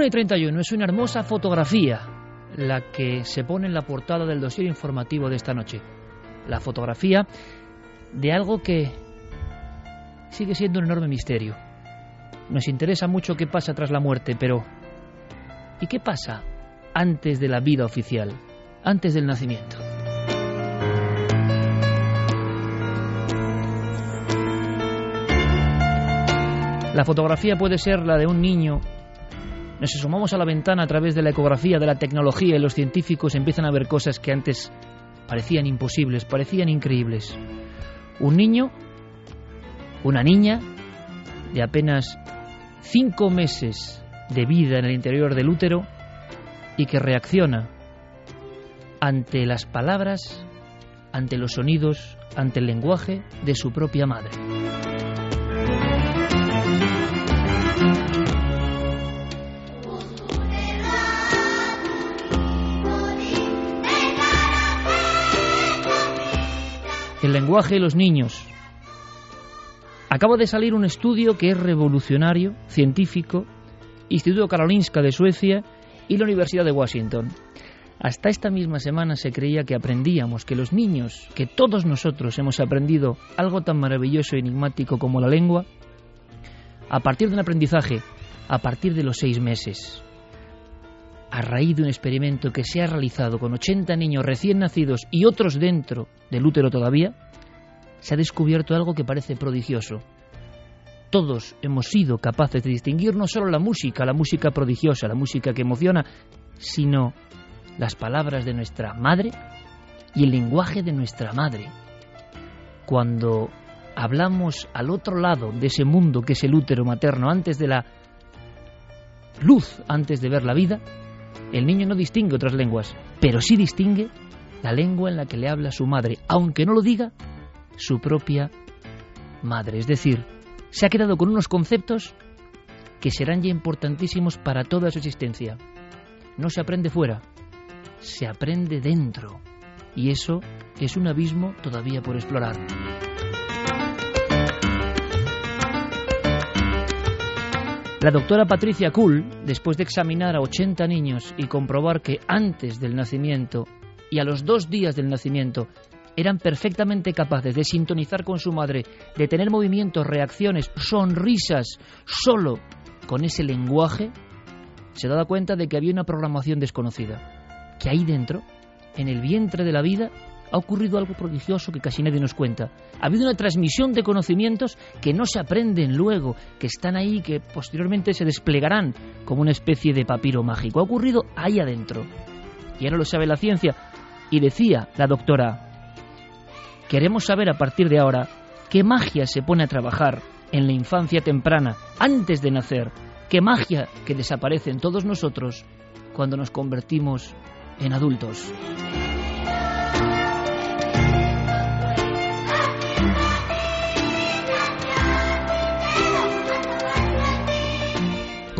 1 y 31 es una hermosa fotografía la que se pone en la portada del dossier informativo de esta noche. La fotografía de algo que sigue siendo un enorme misterio. Nos interesa mucho qué pasa tras la muerte, pero ¿y qué pasa antes de la vida oficial, antes del nacimiento? La fotografía puede ser la de un niño nos asomamos a la ventana a través de la ecografía, de la tecnología y los científicos empiezan a ver cosas que antes parecían imposibles, parecían increíbles. Un niño, una niña de apenas cinco meses de vida en el interior del útero y que reacciona ante las palabras, ante los sonidos, ante el lenguaje de su propia madre. El lenguaje de los niños. Acaba de salir un estudio que es revolucionario, científico, Instituto Karolinska de Suecia y la Universidad de Washington. Hasta esta misma semana se creía que aprendíamos, que los niños, que todos nosotros hemos aprendido algo tan maravilloso y enigmático como la lengua, a partir de un aprendizaje, a partir de los seis meses a raíz de un experimento que se ha realizado con 80 niños recién nacidos y otros dentro del útero todavía, se ha descubierto algo que parece prodigioso. Todos hemos sido capaces de distinguir no solo la música, la música prodigiosa, la música que emociona, sino las palabras de nuestra madre y el lenguaje de nuestra madre. Cuando hablamos al otro lado de ese mundo que es el útero materno, antes de la luz, antes de ver la vida, el niño no distingue otras lenguas, pero sí distingue la lengua en la que le habla su madre, aunque no lo diga su propia madre. Es decir, se ha quedado con unos conceptos que serán ya importantísimos para toda su existencia. No se aprende fuera, se aprende dentro. Y eso es un abismo todavía por explorar. La doctora Patricia Kuhl, después de examinar a 80 niños y comprobar que antes del nacimiento y a los dos días del nacimiento eran perfectamente capaces de sintonizar con su madre, de tener movimientos, reacciones, sonrisas, solo con ese lenguaje, se daba cuenta de que había una programación desconocida, que ahí dentro, en el vientre de la vida, ha ocurrido algo prodigioso que casi nadie nos cuenta. Ha habido una transmisión de conocimientos que no se aprenden luego, que están ahí, que posteriormente se desplegarán como una especie de papiro mágico. Ha ocurrido ahí adentro. Y ahora lo sabe la ciencia. Y decía la doctora, queremos saber a partir de ahora qué magia se pone a trabajar en la infancia temprana, antes de nacer, qué magia que desaparece en todos nosotros cuando nos convertimos en adultos.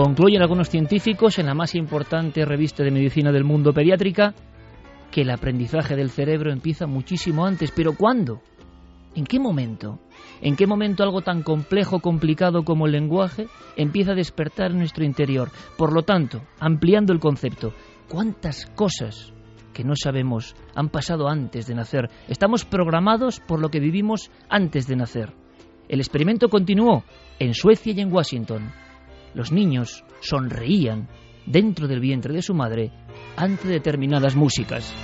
Concluyen algunos científicos en la más importante revista de medicina del mundo pediátrica que el aprendizaje del cerebro empieza muchísimo antes. ¿Pero cuándo? ¿En qué momento? ¿En qué momento algo tan complejo, complicado como el lenguaje empieza a despertar en nuestro interior? Por lo tanto, ampliando el concepto, ¿cuántas cosas que no sabemos han pasado antes de nacer. Estamos programados por lo que vivimos antes de nacer. El experimento continuó en Suecia y en Washington. Los niños sonreían dentro del vientre de su madre ante determinadas músicas.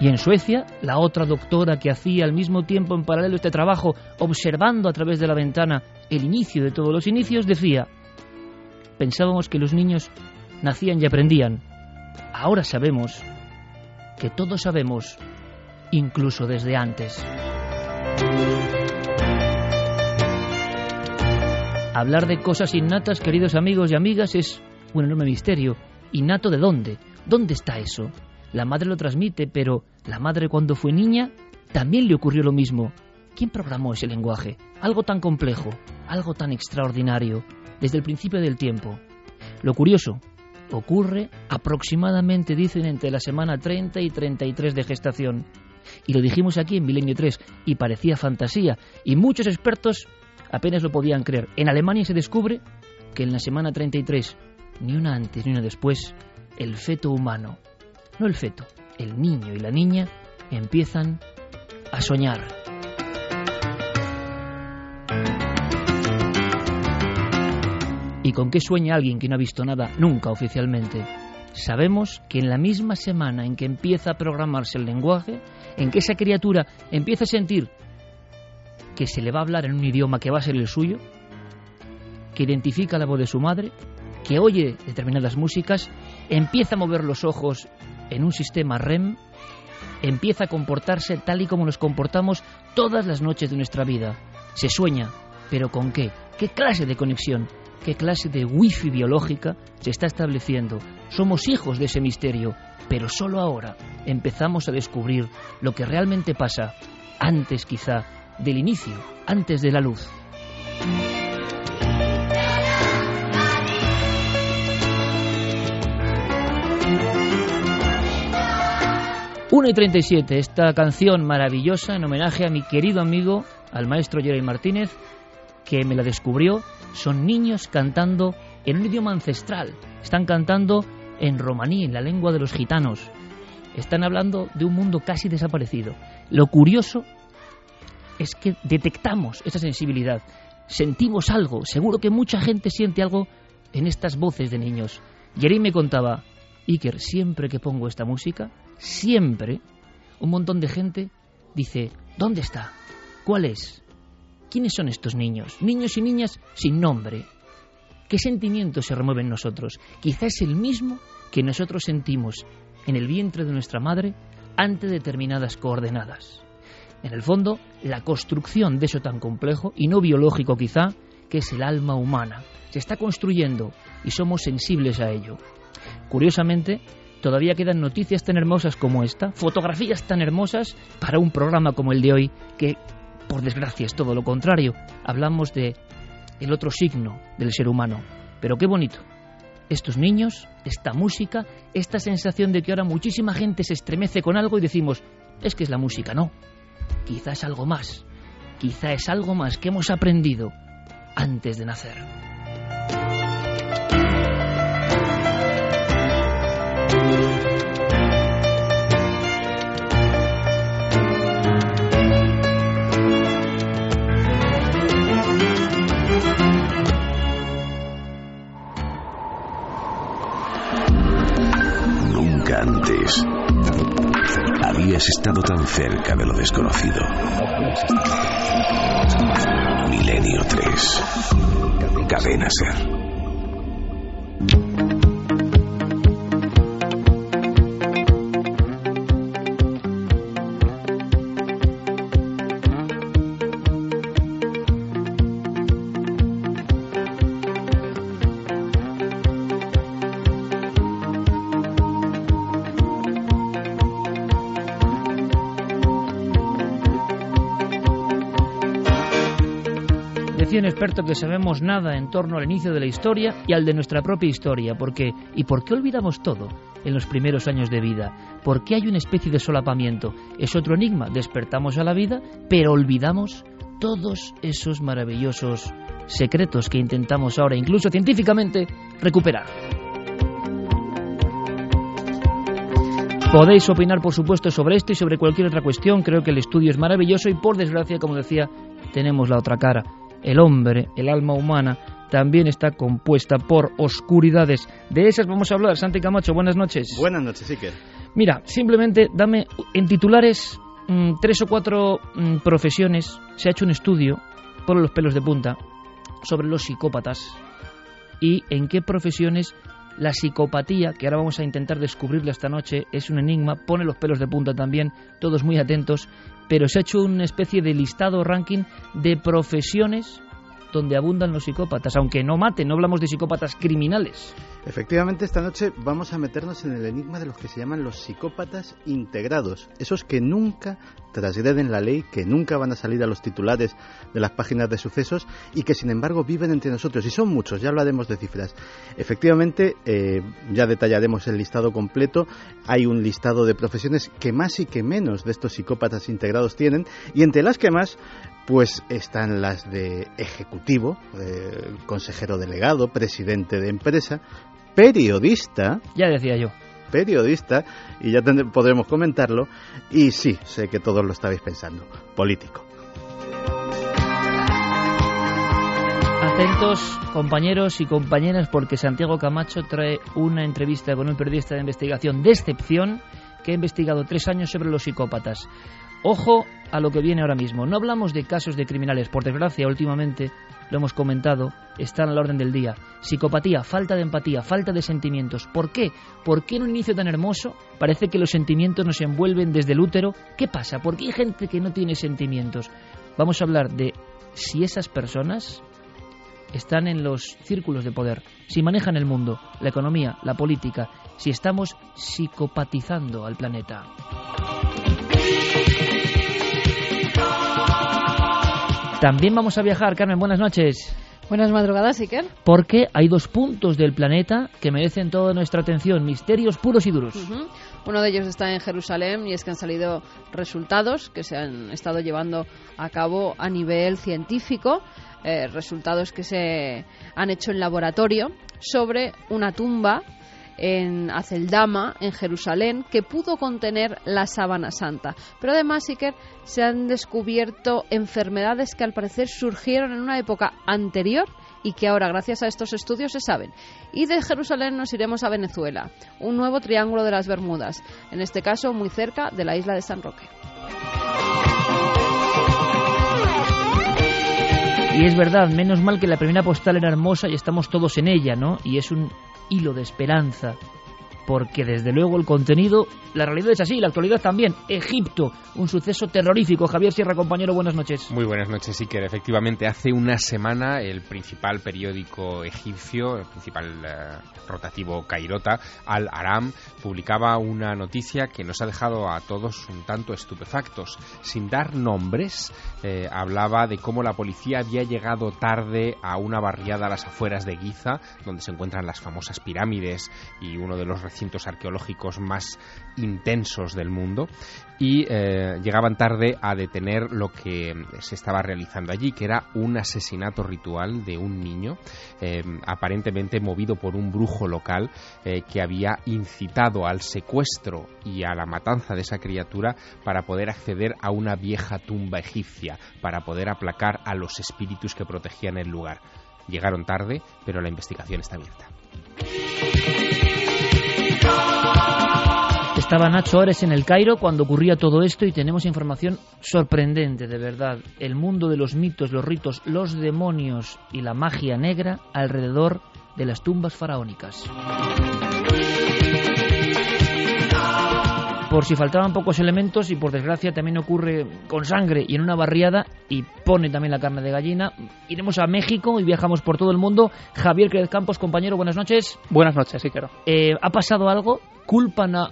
Y en Suecia, la otra doctora que hacía al mismo tiempo en paralelo este trabajo, observando a través de la ventana el inicio de todos los inicios, decía, pensábamos que los niños nacían y aprendían. Ahora sabemos que todos sabemos, incluso desde antes. Hablar de cosas innatas, queridos amigos y amigas, es un enorme misterio. ¿Innato de dónde? ¿Dónde está eso? La madre lo transmite, pero la madre cuando fue niña también le ocurrió lo mismo. ¿Quién programó ese lenguaje? Algo tan complejo, algo tan extraordinario, desde el principio del tiempo. Lo curioso, ocurre aproximadamente, dicen, entre la semana 30 y 33 de gestación. Y lo dijimos aquí en Milenio 3, y parecía fantasía, y muchos expertos apenas lo podían creer. En Alemania se descubre que en la semana 33, ni una antes ni una después, el feto humano no el feto, el niño y la niña empiezan a soñar. ¿Y con qué sueña alguien que no ha visto nada nunca oficialmente? Sabemos que en la misma semana en que empieza a programarse el lenguaje, en que esa criatura empieza a sentir que se le va a hablar en un idioma que va a ser el suyo, que identifica la voz de su madre, que oye determinadas músicas, empieza a mover los ojos en un sistema REM, empieza a comportarse tal y como nos comportamos todas las noches de nuestra vida. Se sueña, pero ¿con qué? ¿Qué clase de conexión? ¿Qué clase de wifi biológica se está estableciendo? Somos hijos de ese misterio, pero solo ahora empezamos a descubrir lo que realmente pasa antes quizá del inicio, antes de la luz. 1 y 37, esta canción maravillosa en homenaje a mi querido amigo, al maestro Jerry Martínez, que me la descubrió. Son niños cantando en un idioma ancestral. Están cantando en romaní, en la lengua de los gitanos. Están hablando de un mundo casi desaparecido. Lo curioso es que detectamos esa sensibilidad. Sentimos algo. Seguro que mucha gente siente algo en estas voces de niños. Jerry me contaba, Iker, siempre que pongo esta música, siempre un montón de gente dice, ¿dónde está? ¿Cuál es? ¿Quiénes son estos niños? Niños y niñas sin nombre. ¿Qué sentimientos se remueven en nosotros? Quizá es el mismo que nosotros sentimos en el vientre de nuestra madre ante determinadas coordenadas. En el fondo, la construcción de eso tan complejo, y no biológico quizá, que es el alma humana, se está construyendo y somos sensibles a ello. Curiosamente, todavía quedan noticias tan hermosas como esta, fotografías tan hermosas para un programa como el de hoy, que por desgracia es todo lo contrario. Hablamos de el otro signo del ser humano. Pero qué bonito. Estos niños, esta música, esta sensación de que ahora muchísima gente se estremece con algo y decimos, es que es la música, no. Quizá es algo más. Quizá es algo más que hemos aprendido antes de nacer. Habías estado tan cerca de lo desconocido. Milenio 3. Cadena Ser. Que sabemos nada en torno al inicio de la historia y al de nuestra propia historia, porque ¿y por qué olvidamos todo en los primeros años de vida? ¿Por qué hay una especie de solapamiento? Es otro enigma, despertamos a la vida, pero olvidamos todos esos maravillosos secretos que intentamos ahora, incluso científicamente, recuperar. Podéis opinar, por supuesto, sobre esto y sobre cualquier otra cuestión. Creo que el estudio es maravilloso y, por desgracia, como decía, tenemos la otra cara. El hombre, el alma humana, también está compuesta por oscuridades. De esas vamos a hablar. Santi Camacho, buenas noches. Buenas noches, Iker. Mira, simplemente dame en titulares mm, tres o cuatro mm, profesiones. Se ha hecho un estudio, por los pelos de punta, sobre los psicópatas y en qué profesiones la psicopatía, que ahora vamos a intentar descubrirla esta noche, es un enigma, pone los pelos de punta también, todos muy atentos, pero se ha hecho una especie de listado ranking de profesiones donde abundan los psicópatas, aunque no maten, no hablamos de psicópatas criminales. Efectivamente, esta noche vamos a meternos en el enigma de los que se llaman los psicópatas integrados, esos que nunca transgreden la ley, que nunca van a salir a los titulares de las páginas de sucesos y que sin embargo viven entre nosotros. Y son muchos, ya hablaremos de cifras. Efectivamente, eh, ya detallaremos el listado completo. Hay un listado de profesiones que más y que menos de estos psicópatas integrados tienen y entre las que más pues están las de ejecutivo, eh, consejero delegado, presidente de empresa, periodista. Ya decía yo. Periodista, y ya podremos comentarlo. Y sí, sé que todos lo estabais pensando, político. Atentos, compañeros y compañeras, porque Santiago Camacho trae una entrevista con un periodista de investigación de excepción que ha investigado tres años sobre los psicópatas. Ojo a lo que viene ahora mismo. No hablamos de casos de criminales. Por desgracia, últimamente, lo hemos comentado, están a la orden del día. Psicopatía, falta de empatía, falta de sentimientos. ¿Por qué? ¿Por qué en un inicio tan hermoso parece que los sentimientos nos envuelven desde el útero? ¿Qué pasa? ¿Por qué hay gente que no tiene sentimientos? Vamos a hablar de si esas personas están en los círculos de poder, si manejan el mundo, la economía, la política, si estamos psicopatizando al planeta. También vamos a viajar, Carmen, buenas noches. Buenas madrugadas, Iker. Porque hay dos puntos del planeta que merecen toda nuestra atención, misterios puros y duros. Uno de ellos está en Jerusalén y es que han salido resultados que se han estado llevando a cabo a nivel científico, eh, resultados que se han hecho en laboratorio sobre una tumba en Aceldama, en Jerusalén, que pudo contener la sábana santa. Pero además, Iker, se han descubierto enfermedades que al parecer surgieron en una época anterior y que ahora, gracias a estos estudios, se saben. Y de Jerusalén nos iremos a Venezuela, un nuevo triángulo de las Bermudas, en este caso muy cerca de la isla de San Roque. Y es verdad, menos mal que la primera postal era hermosa y estamos todos en ella, ¿no? Y es un hilo de esperanza porque desde luego el contenido, la realidad es así, la actualidad también. Egipto, un suceso terrorífico. Javier Sierra, compañero, buenas noches. Muy buenas noches, Iker. Efectivamente, hace una semana el principal periódico egipcio, el principal eh, rotativo cairota, Al Aram, publicaba una noticia que nos ha dejado a todos un tanto estupefactos. Sin dar nombres, eh, hablaba de cómo la policía había llegado tarde a una barriada a las afueras de Giza, donde se encuentran las famosas pirámides y uno de los arqueológicos más intensos del mundo y eh, llegaban tarde a detener lo que se estaba realizando allí, que era un asesinato ritual de un niño, eh, aparentemente movido por un brujo local eh, que había incitado al secuestro y a la matanza de esa criatura para poder acceder a una vieja tumba egipcia, para poder aplacar a los espíritus que protegían el lugar. Llegaron tarde, pero la investigación está abierta. Estaba Nacho Ores en el Cairo cuando ocurría todo esto y tenemos información sorprendente, de verdad. El mundo de los mitos, los ritos, los demonios y la magia negra alrededor de las tumbas faraónicas. Por si faltaban pocos elementos y por desgracia también ocurre con sangre y en una barriada y pone también la carne de gallina. Iremos a México y viajamos por todo el mundo. Javier Crez Campos, compañero, buenas noches. Buenas noches, sí, claro. Eh, ¿Ha pasado algo? ¿Culpan a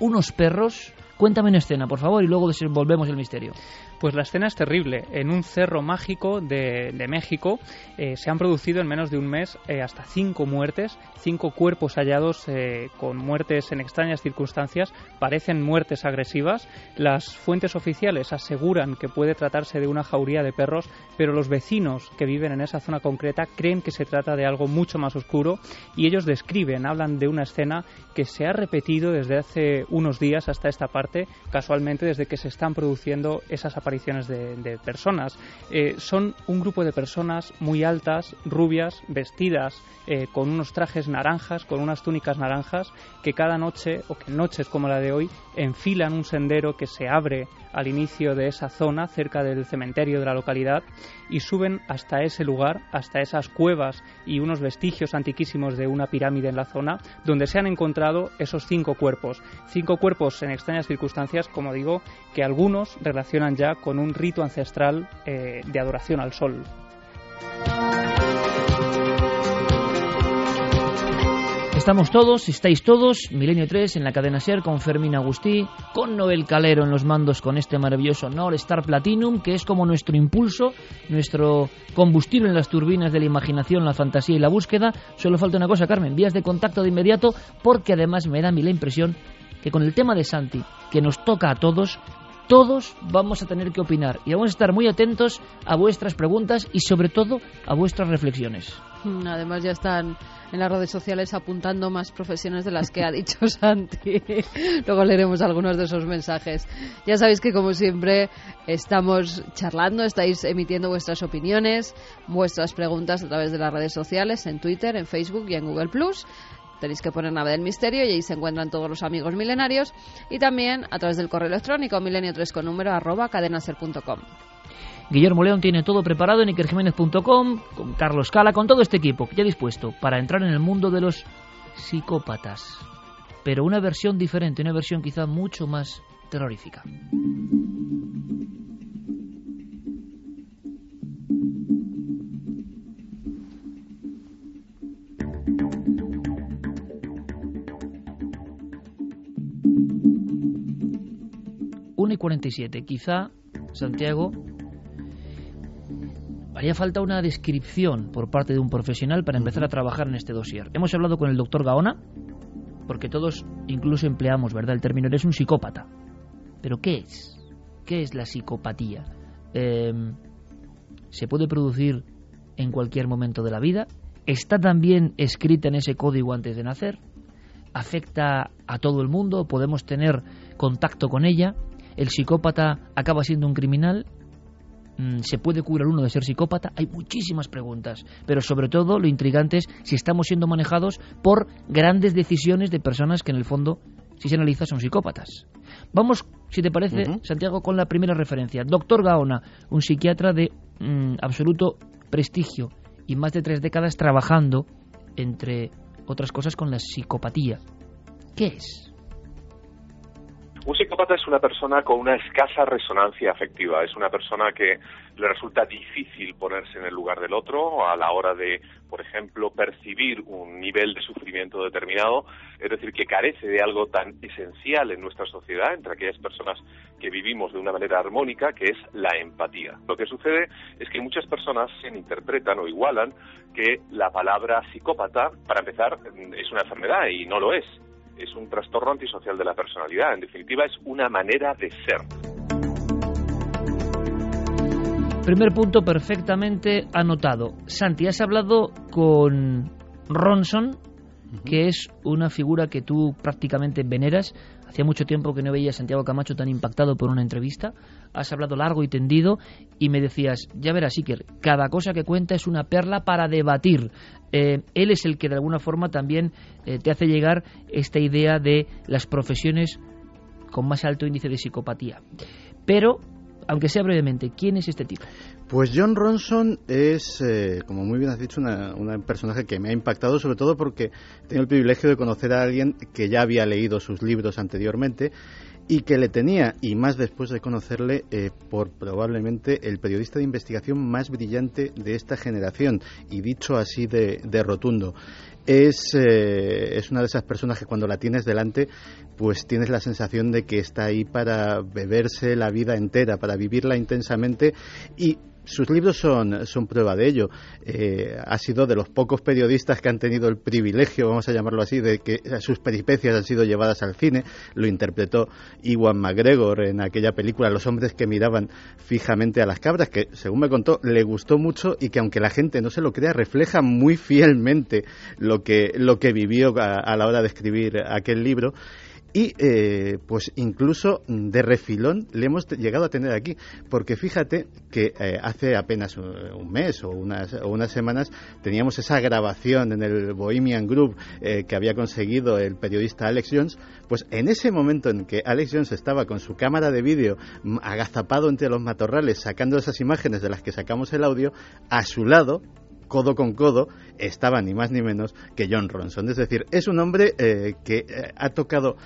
unos perros. Cuéntame en escena, por favor, y luego volvemos el misterio. Pues la escena es terrible. En un cerro mágico de, México eh, se han producido en menos de un mes eh, hasta cinco muertes, cinco cuerpos hallados eh, con muertes en extrañas circunstancias. Parecen muertes agresivas. Las fuentes oficiales aseguran que puede tratarse de una jauría de perros, pero los vecinos que viven en esa zona concreta creen que se trata de algo mucho más oscuro y ellos describen, hablan de una escena que se ha repetido desde hace unos días hasta esta parte, casualmente desde que se están produciendo esas apariciones de, personas. Eh, son un grupo de personas muy altas, rubias, vestidas eh, con unos trajes naranjas, con unas túnicas naranjas, que cada noche, o que noches como la de hoy, enfilan un sendero que se abre al inicio de esa zona, cerca del cementerio de la localidad, y suben hasta ese lugar, hasta esas cuevas y unos vestigios antiquísimos de una pirámide en la zona, donde se han encontrado esos cinco cuerpos. Cinco cuerpos en extrañas circunstancias, como digo, que algunos relacionan ya con un rito ancestral eh, de adoración al sol. Estamos todos, estáis todos, Milenio 3 en la cadena SER con Fermín Agustí, con Noel Calero en los mandos con este maravilloso Nord Star Platinum, que es como nuestro impulso, nuestro combustible en las turbinas de la imaginación, la fantasía y la búsqueda. Solo falta una cosa, Carmen, vías de contacto de inmediato, porque además me da a mí la impresión que con el tema de Santi, que nos toca a todos, todos vamos a tener que opinar y vamos a estar muy atentos a vuestras preguntas y sobre todo a vuestras reflexiones. Mm, además ya están en las redes sociales apuntando más profesiones de las que ha dicho Santi. Luego leeremos algunos de esos mensajes. Ya sabéis que como siempre estamos charlando, estáis emitiendo vuestras opiniones, vuestras preguntas a través de las redes sociales, en Twitter, en Facebook y en Google Plus. Tenéis que poner Nave del Misterio y ahí se encuentran todos los amigos milenarios. Y también a través del correo electrónico milenio3 con número arroba cadenaser.com. Guillermo León tiene todo preparado en ikerjiménez.com, con Carlos Cala, con todo este equipo ya dispuesto para entrar en el mundo de los psicópatas. Pero una versión diferente, una versión quizá mucho más terrorífica. Una y 47. Quizá, Santiago, haría falta una descripción por parte de un profesional para empezar a trabajar en este dossier. Hemos hablado con el doctor Gaona, porque todos incluso empleamos, ¿verdad? El término, eres un psicópata. Pero ¿qué es? ¿Qué es la psicopatía? Em, ¿Se puede producir en cualquier momento de la vida? ¿Está también escrita en ese código antes de nacer? ¿Afecta a todo el mundo? ¿Podemos tener contacto con ella? ¿El psicópata acaba siendo un criminal? Mm, ¿Se puede curar uno de ser psicópata? Hay muchísimas preguntas, pero sobre todo lo intrigante es si estamos siendo manejados por grandes decisiones de personas que en el fondo, si se analiza, son psicópatas. Vamos, si te parece, Santiago, con la primera referencia. Doctor Gaona, un psiquiatra de mm, absoluto prestigio y más de tres décadas trabajando, entre otras cosas, con la psicopatía. ¿Qué es? Un psicópata es una persona con una escasa resonancia afectiva, es una persona que le resulta difícil ponerse en el lugar del otro a la hora de, por ejemplo, percibir un nivel de sufrimiento determinado, es decir, que carece de algo tan esencial en nuestra sociedad, entre aquellas personas que vivimos de una manera armónica, que es la empatía. Lo que sucede es que muchas personas se interpretan o igualan que la palabra psicópata, para empezar, es una enfermedad y no lo es es un trastorno antisocial de la personalidad. En definitiva, es una manera de ser. Primer punto perfectamente anotado. Santi, has hablado con Ronson, que es una figura que tú prácticamente veneras. Hacía mucho tiempo que no veía a Santiago Camacho tan impactado por una entrevista. Has hablado largo y tendido y me decías, ya verás, Iker, cada cosa que cuenta es una perla para debatir. Eh, él es el que de alguna forma también eh, te hace llegar esta idea de las profesiones con más alto índice de psicopatía. Pero aunque sea brevemente, ¿quién es este tipo? Pues John Ronson es, eh, como muy bien has dicho, un personaje que me ha impactado, sobre todo porque tengo el privilegio de conocer a alguien que ya había leído sus libros anteriormente y que le tenía, y más después de conocerle, eh, por probablemente el periodista de investigación más brillante de esta generación, y dicho así de, rotundo. Es, eh, es una de esas personas que cuando la tienes delante pues tienes la sensación de que está ahí para beberse la vida entera, para vivirla intensamente y sus libros son, son prueba de ello. Eh, ha sido de los pocos periodistas que han tenido el privilegio, vamos a llamarlo así, de que sus peripecias han sido llevadas al cine. Lo interpretó Iwan McGregor en aquella película Los hombres que miraban fijamente a las cabras, que según me contó le gustó mucho y que aunque la gente no se lo crea, refleja muy fielmente lo que, lo que vivió a la hora de escribir aquel libro y eh, pues incluso de refilón le hemos llegado a tener aquí, porque fíjate que eh, hace apenas un mes o unas, o unas semanas teníamos esa grabación en el Bohemian Group eh, que había conseguido el periodista Alex Jones, pues en ese momento en que Alex Jones estaba con su cámara de vídeo mm, agazapado entre los matorrales sacando esas imágenes de las que sacamos el audio, a su lado codo con codo, estaba ni más ni menos que John Ronson. Es decir, es un hombre eh, que eh, ha tocado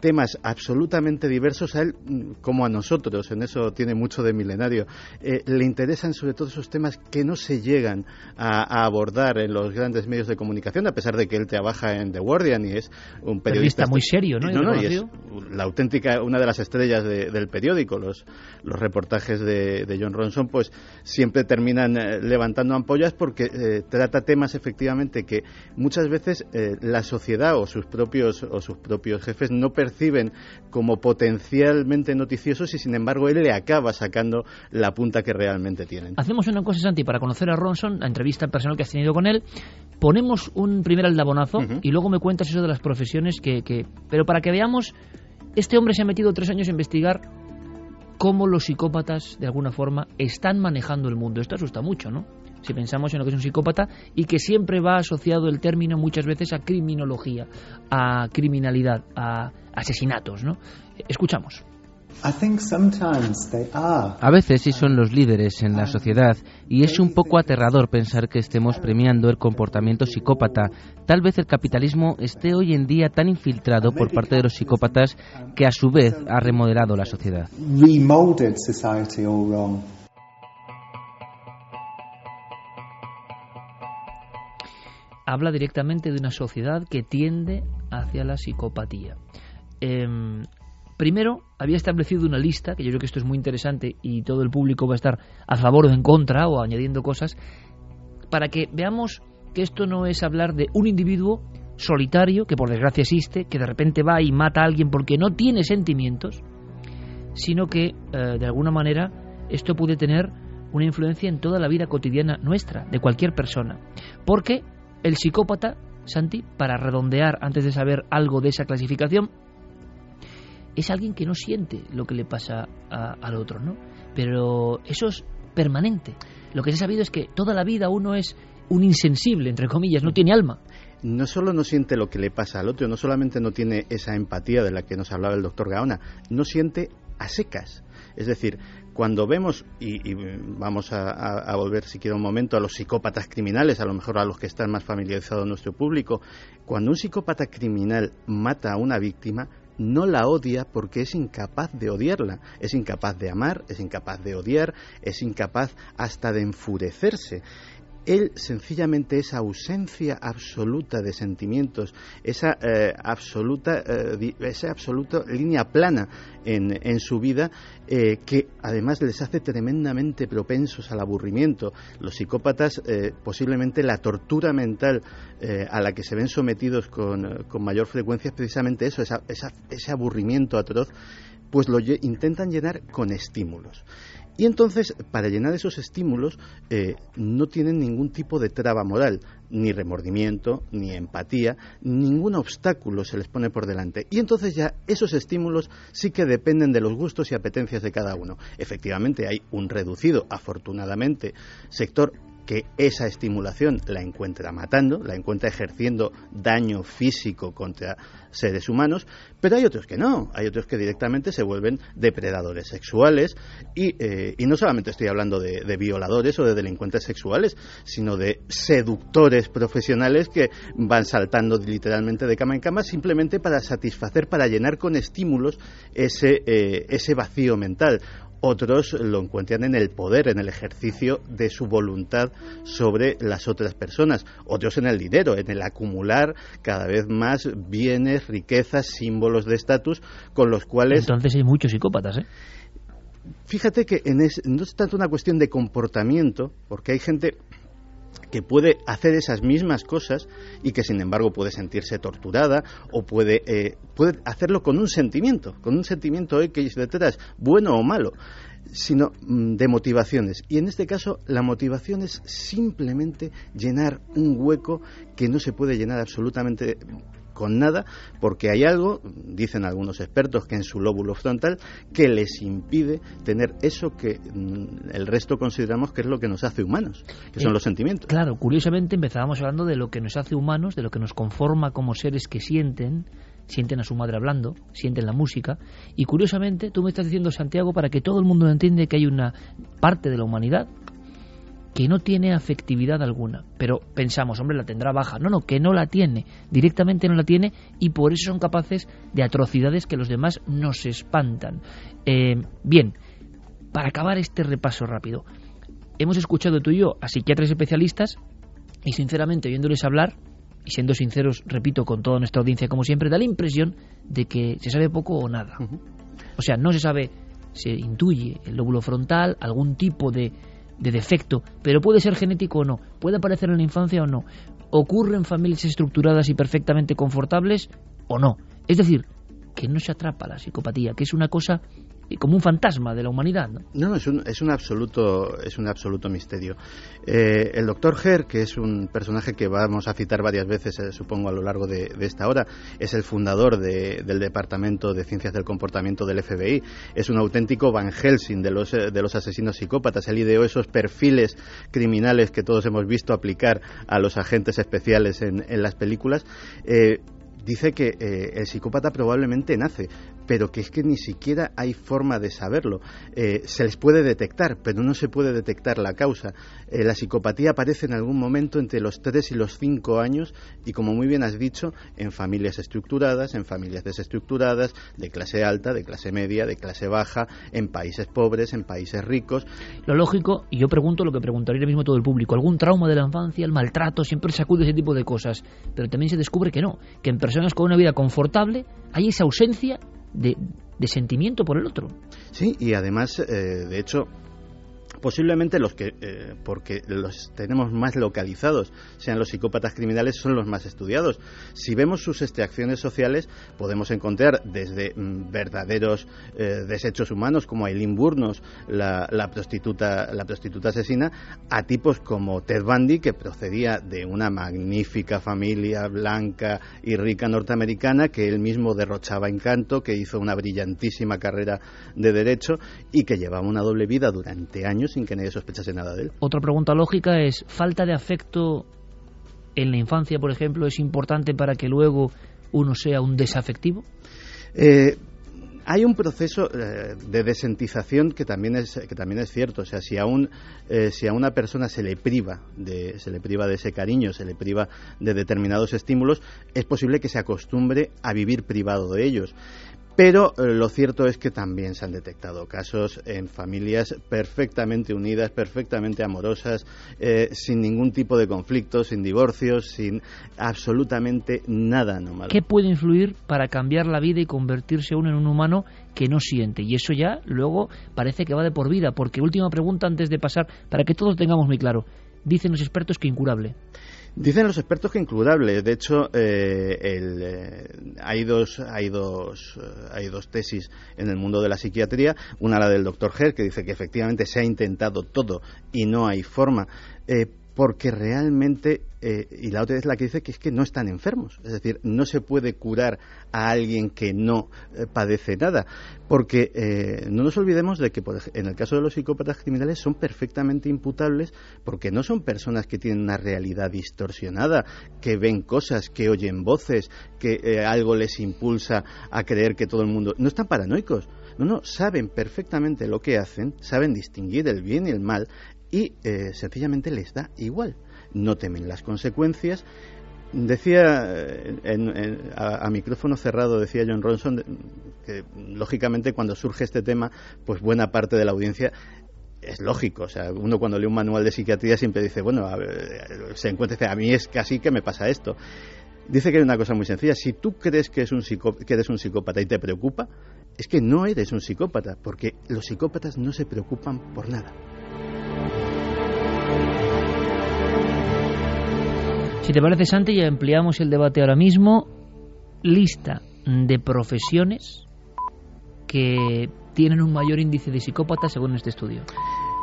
temas absolutamente diversos a él mm, como a nosotros, en eso tiene mucho de milenario. Eh, le interesan sobre todo esos temas que no se llegan a, abordar en los grandes medios de comunicación, a pesar de que él trabaja en The Guardian y es un periodista, muy serio, ¿no? y es la auténtica, una de las estrellas del periódico. Los, los reportajes de, de, John Ronson, pues siempre terminan levantando ampollas porque trata temas efectivamente que muchas veces eh, la sociedad o sus propios o sus propios jefes no perciben como potencialmente noticiosos y sin embargo él le acaba sacando la punta que realmente tienen. Hacemos una cosa Santi para conocer a Ronson, la entrevista personal que has tenido con él, ponemos un primer aldabonazo y luego me cuentas eso de las profesiones que, que pero para que veamos este hombre se ha metido tres años a investigar cómo los psicópatas, de alguna forma, están manejando el mundo. Esto asusta mucho, ¿no? Si pensamos en lo que es un psicópata, y que siempre va asociado el término muchas veces a criminología, a criminalidad, a asesinatos. ¿no? Escuchamos. A veces sí son los líderes en la sociedad y es un poco aterrador pensar que estemos premiando el comportamiento psicópata. Tal vez el capitalismo esté hoy en día tan infiltrado por parte de los psicópatas que a su vez ha remodelado la sociedad habla directamente de una sociedad que tiende hacia la psicopatía. Em, primero, había establecido una lista, que yo creo que esto es muy interesante y todo el público va a estar a favor o en contra o añadiendo cosas, para que veamos que esto no es hablar de un individuo solitario, que por desgracia existe, que de repente va y mata a alguien porque no tiene sentimientos, sino que, eh, de alguna manera, esto puede tener una influencia en toda la vida cotidiana nuestra, de cualquier persona. Porque el psicópata, Santi, para redondear antes de saber algo de esa clasificación, es alguien que no siente lo que le pasa al otro, ¿no? Pero eso es permanente. Lo que se ha sabido es que toda la vida uno es un insensible, entre comillas, no tiene alma. No solo no siente lo que le pasa al otro, no solamente no tiene esa empatía de la que nos hablaba el doctor Gaona, no siente a secas. Es decir, cuando vemos, y, vamos a, volver si quiero un momento a los psicópatas criminales, a lo mejor a los que están más familiarizados nuestro público, cuando un psicópata criminal mata a una víctima, no la odia porque es incapaz de odiarla, es incapaz de amar, es incapaz de odiar, es incapaz hasta de enfurecerse. Él sencillamente esa ausencia absoluta de sentimientos, esa eh, absoluta, eh, esa absoluta línea plana en, en su vida, eh, que además les hace tremendamente propensos al aburrimiento. Los psicópatas, posiblemente la tortura mental a la que se ven sometidos con, con mayor frecuencia es precisamente eso, ese aburrimiento atroz, pues lo intentan llenar con estímulos. Y entonces, para llenar esos estímulos, eh, no tienen ningún tipo de traba moral, ni remordimiento, ni empatía, ningún obstáculo se les pone por delante. Y entonces ya esos estímulos sí que dependen de los gustos y apetencias de cada uno. Efectivamente, hay un reducido, afortunadamente, sector que esa estimulación la encuentra matando, la encuentra ejerciendo daño físico contra seres humanos, pero hay otros que no, hay otros que directamente se vuelven depredadores sexuales y, eh, y no solamente estoy hablando de, de, violadores o de delincuentes sexuales, sino de seductores profesionales que van saltando literalmente de cama en cama simplemente para satisfacer, para llenar con estímulos ese, eh, ese vacío mental otros lo encuentran en el poder, en el ejercicio de su voluntad sobre las otras personas, otros en el dinero, en el acumular cada vez más bienes, riquezas, símbolos de estatus con los cuales... Entonces hay muchos psicópatas, ¿eh? Fíjate que en no es tanto una cuestión de comportamiento, porque hay gente que puede hacer esas mismas cosas y que sin embargo puede sentirse torturada o puede, eh, puede hacerlo con un sentimiento, con un sentimiento X detrás, bueno o malo, sino mm, de motivaciones. Y en este caso la motivación es simplemente llenar un hueco que no se puede llenar absolutamente con nada, porque hay algo, dicen algunos expertos, que en su lóbulo frontal, que les impide tener eso que mm, el resto consideramos que es lo que nos hace humanos, que son Eh, los sentimientos. Claro, curiosamente empezábamos hablando de lo que nos hace humanos, de lo que nos conforma como seres que sienten, sienten a su madre hablando, sienten la música, y curiosamente tú me estás diciendo, Santiago, para que todo el mundo entiende que hay una parte de la humanidad que no tiene afectividad alguna, pero pensamos, hombre, la tendrá baja. No, no, que no la tiene, directamente no la tiene y por eso son capaces de atrocidades que los demás nos espantan. Eh, bien, para acabar este repaso rápido, hemos escuchado tú y yo a psiquiatras especialistas y sinceramente oyéndoles hablar y siendo sinceros, repito, con toda nuestra audiencia como siempre, da la impresión de que se sabe poco o nada. O sea, no se sabe, se intuye el lóbulo frontal, algún tipo de, de defecto, pero puede ser genético o no, puede aparecer en la infancia o no, ocurre en familias estructuradas y perfectamente confortables o no. Es decir, que no se atrapa la psicopatía, que es una cosa como un fantasma de la humanidad. ¿no? No, no, es un, es un absoluto es un absoluto misterio. Eh, el doctor Herr, que es un personaje que vamos a citar varias veces, eh, supongo, a lo largo de, de esta hora, es el fundador de- del Departamento de Ciencias del Comportamiento del FBI. Es un auténtico Van Helsing de los, eh, de los asesinos psicópatas. Él ideó esos perfiles criminales que todos hemos visto aplicar a los agentes especiales en, en las películas. Dice que el psicópata probablemente nace, pero que es que ni siquiera hay forma de saberlo. Eh, se les puede detectar, pero no se puede detectar la causa. Eh, la psicopatía aparece en algún momento entre los 3 y los 5 años y, como muy bien has dicho, en familias estructuradas, en familias desestructuradas, de clase alta, de clase media, de clase baja, en países pobres, en países ricos. Lo lógico, y yo pregunto lo que preguntaría ahora mismo todo el público, algún trauma de la infancia, el maltrato, siempre se acude a ese tipo de cosas, pero también se descubre que no, que en personas con una vida confortable hay esa ausencia de, de sentimiento por el otro. Sí, y además, eh, de hecho, posiblemente los que, eh, porque los tenemos más localizados, sean los psicópatas criminales, son los más estudiados. Si vemos sus extracciones sociales, podemos encontrar desde mm, verdaderos eh, desechos humanos, como Aileen Burnos, la, la prostituta, la prostituta asesina, a tipos como Ted Bundy, que procedía de una magnífica familia blanca y rica norteamericana, que él mismo derrochaba encanto, que hizo una brillantísima carrera de derecho y que llevaba una doble vida durante años sin que nadie sospechase nada de él. Otra pregunta lógica es, ¿falta de afecto en la infancia, por ejemplo, es importante para que luego uno sea un desafectivo? Eh, hay un proceso eh, de desentización que también es que también es cierto o sea si a un eh, si a una persona se le priva de se le priva de ese cariño se le priva de determinados estímulos es posible que se acostumbre a vivir privado de ellos pero eh, lo cierto es que también se han detectado casos en familias perfectamente unidas, perfectamente amorosas, eh, sin ningún tipo de conflicto, sin divorcios, sin absolutamente nada anormal. ¿Qué puede influir para cambiar la vida y convertirse uno en un humano que no siente? Y eso ya luego parece que va de por vida, porque última pregunta antes de pasar, para que todos tengamos muy claro, dicen los expertos que incurable. Dicen los expertos que incurable. De hecho, eh, el, eh, hay dos hay dos eh, hay dos tesis en el mundo de la psiquiatría. Una la del doctor Herr que dice que efectivamente se ha intentado todo y no hay forma. Eh, porque realmente, eh, y la otra es la que dice que es que no están enfermos, es decir, no se puede curar a alguien que no eh, padece nada, porque eh, no nos olvidemos de que por en el caso de los psicópatas criminales son perfectamente imputables porque no son personas que tienen una realidad distorsionada, que ven cosas, que oyen voces, que algo les impulsa a creer que todo el mundo... No están paranoicos, no, no, saben perfectamente lo que hacen, saben distinguir el bien y el mal y eh, sencillamente les da igual. No temen las consecuencias Decía, eh, en- a, micrófono cerrado, decía John Ronson, que lógicamente cuando surge este tema, pues buena parte de la audiencia es lógico. O sea, uno cuando lee un manual de psiquiatría siempre dice, bueno, ver, se encuentra, a mí es casi que me pasa esto. Dice que hay una cosa muy sencilla. Si tú crees que, es un que eres un psicópata y te preocupa, es que no eres un psicópata, porque los psicópatas no se preocupan por nada. Si te parece, Santi, ya ampliamos el debate ahora mismo. Lista de profesiones que tienen un mayor índice de psicópatas según este estudio.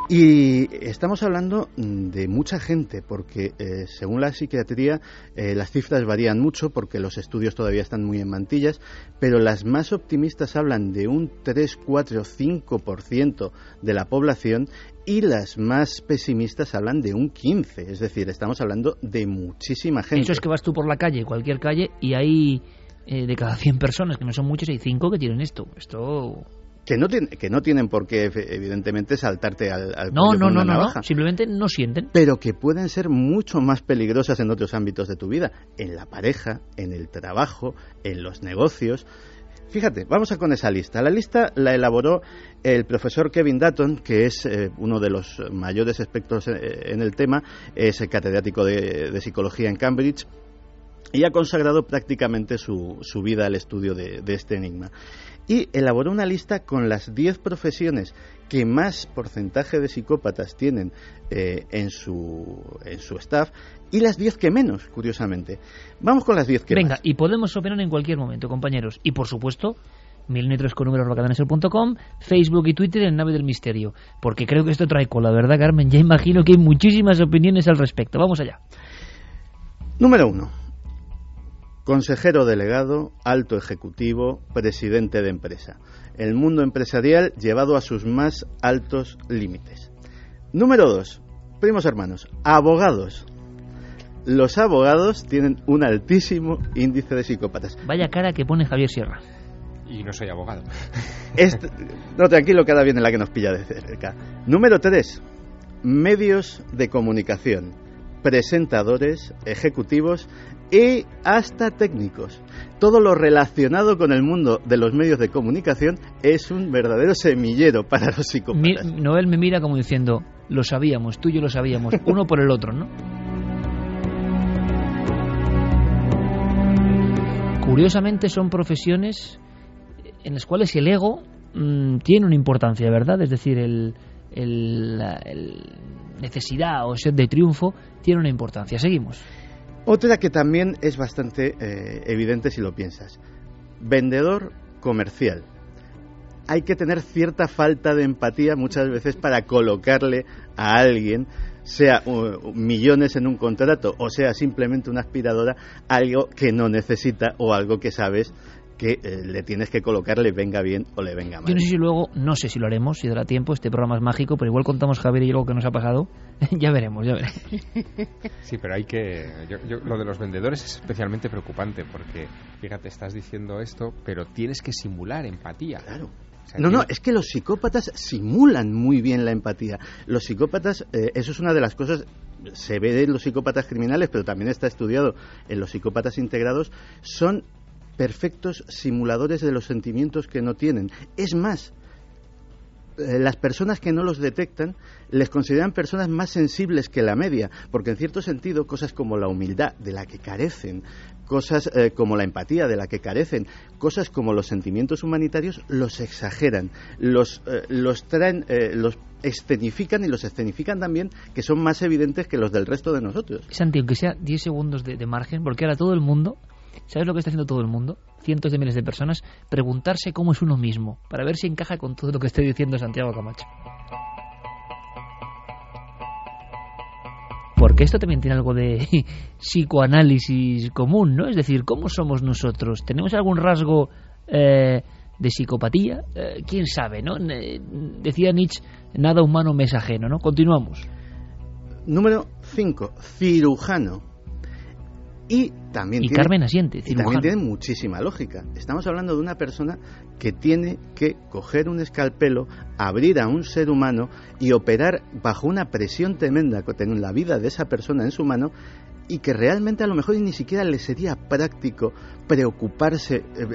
Y estamos hablando mm, de mucha gente, porque eh, según la psiquiatría eh, las cifras varían mucho, porque los estudios todavía están muy en mantillas, pero las más optimistas hablan de un 3, 4, 5% de la población y las más pesimistas hablan de un 15%. Es decir, estamos hablando de muchísima gente. Eso es que vas tú por la calle, cualquier calle, y hay eh, de cada 100 personas, que no son muchas, hay 5 que tienen esto. Esto... que, no tiene- que no tienen por qué, evidentemente, saltarte al, al No, no, no, navaja. no, simplemente no sienten. pero que pueden ser mucho más peligrosas en otros ámbitos de tu vida, en la pareja, en el trabajo, en los negocios. Fíjate, vamos a con esa lista. La lista la elaboró el profesor Kevin Dutton, que es eh, uno de los mayores expertos eh, en el tema, es el catedrático de, de psicología en Cambridge y ha consagrado prácticamente su, su vida al estudio de, de este enigma. Y elaboró una lista con las 10 profesiones que más porcentaje de psicópatas tienen eh, en, su, en su staff y las 10 que menos, curiosamente. Vamos con las 10 que Venga, más. y podemos opinar en cualquier momento, compañeros. Y por supuesto, mil litros con números rocadanasel.com, Facebook y Twitter en Nave del Misterio. Porque creo que esto trae cola, ¿verdad, Carmen? Ya imagino que hay muchísimas opiniones al respecto. Vamos allá. Número 1. Consejero delegado, alto ejecutivo, presidente de empresa. El mundo empresarial llevado a sus más altos límites. Número 2. Primos hermanos, abogados. Los abogados tienen un altísimo índice de psicópatas. Vaya cara que pone Javier Sierra. Y no soy abogado. Este- no, tranquilo, ahora viene la que nos pilla de cerca. Número 3. Medios de comunicación. Presentadores, ejecutivos y hasta técnicos. Todo lo relacionado con el mundo de los medios de comunicación es un verdadero semillero para los Mi- psicópatas. Noel me mira como diciendo, lo sabíamos, tú y yo lo sabíamos, uno por el otro, ¿no? Curiosamente son profesiones en las cuales el ego mm, tiene una importancia, ¿verdad? Es decir, el, el necesidad o sed de triunfo tiene una importancia. Seguimos. Otra que también es bastante eh, evidente si lo piensas. Vendedor comercial. Hay que tener cierta falta de empatía muchas veces para colocarle a alguien, sea uh, millones en un contrato o sea simplemente una aspiradora, algo que no necesita o algo que sabes que eh, le tienes que colocar, le venga bien o le venga mal. Yo no sé si luego, no sé si lo haremos, si dará tiempo, este programa es mágico, pero igual contamos Javier y yo algo que nos ha pasado. ya veremos, ya veremos. Sí, pero hay que... yo- yo- lo de los vendedores es especialmente preocupante porque, fíjate, estás diciendo esto, pero tienes que simular empatía. Claro. O sea, No, no, es que los psicópatas simulan muy bien la empatía. Los psicópatas, eh, eso es una de las cosas, se ve en los psicópatas criminales, pero también está estudiado en los psicópatas integrados, son perfectos simuladores de los sentimientos que no tienen. Es más, eh, las personas que no los detectan les consideran personas más sensibles que la media, porque en cierto sentido cosas como la humildad de la que carecen, cosas eh, como la empatía de la que carecen, cosas como los sentimientos humanitarios los exageran, los, eh, los traen, los escenifican y los escenifican también que son más evidentes que los del resto de nosotros. Santi, aunque sea 10 segundos de margen, porque ahora todo el mundo, ¿sabes lo que está haciendo todo el mundo? Cientos de miles de personas, preguntarse cómo es uno mismo, para ver si encaja con todo lo que estoy diciendo Santiago Camacho. Porque esto también tiene algo de psicoanálisis común, ¿no? Es decir, ¿cómo somos nosotros? ¿Tenemos algún rasgo eh, de psicopatía? Eh, ¿Quién sabe, no? Decía Nietzsche, nada humano me es ajeno, ¿no? Continuamos. Número 5, cirujano. Y también Y tiene- Carmen asiente, Y también tiene muchísima lógica. Estamos hablando de una persona que tiene que coger un escalpelo, abrir a un ser humano y operar bajo una presión tremenda que tiene la vida de esa persona en su mano y que realmente a lo mejor ni siquiera le sería práctico preocuparse, eh,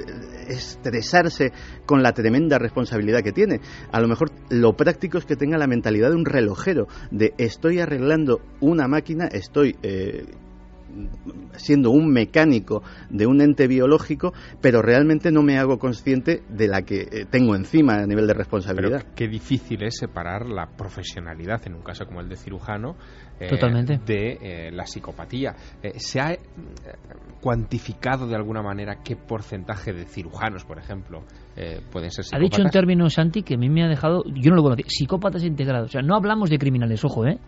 estresarse con la tremenda responsabilidad que tiene. A lo mejor lo práctico es que tenga la mentalidad de un relojero, de estoy arreglando una máquina, estoy eh, siendo un mecánico de un ente biológico, pero realmente no me hago consciente de la que eh, tengo encima a nivel de responsabilidad. Pero qué difícil es separar la profesionalidad, en un caso como el de cirujano, eh, Totalmente. de eh, la psicopatía. ¿Se ha cuantificado de alguna manera qué porcentaje de cirujanos, por ejemplo, pueden ser psicópatas? Ha dicho un término, Santi, que a mí me ha dejado, yo no lo conocía, psicópatas integrados. O sea, no hablamos de criminales, ojo, ¿eh?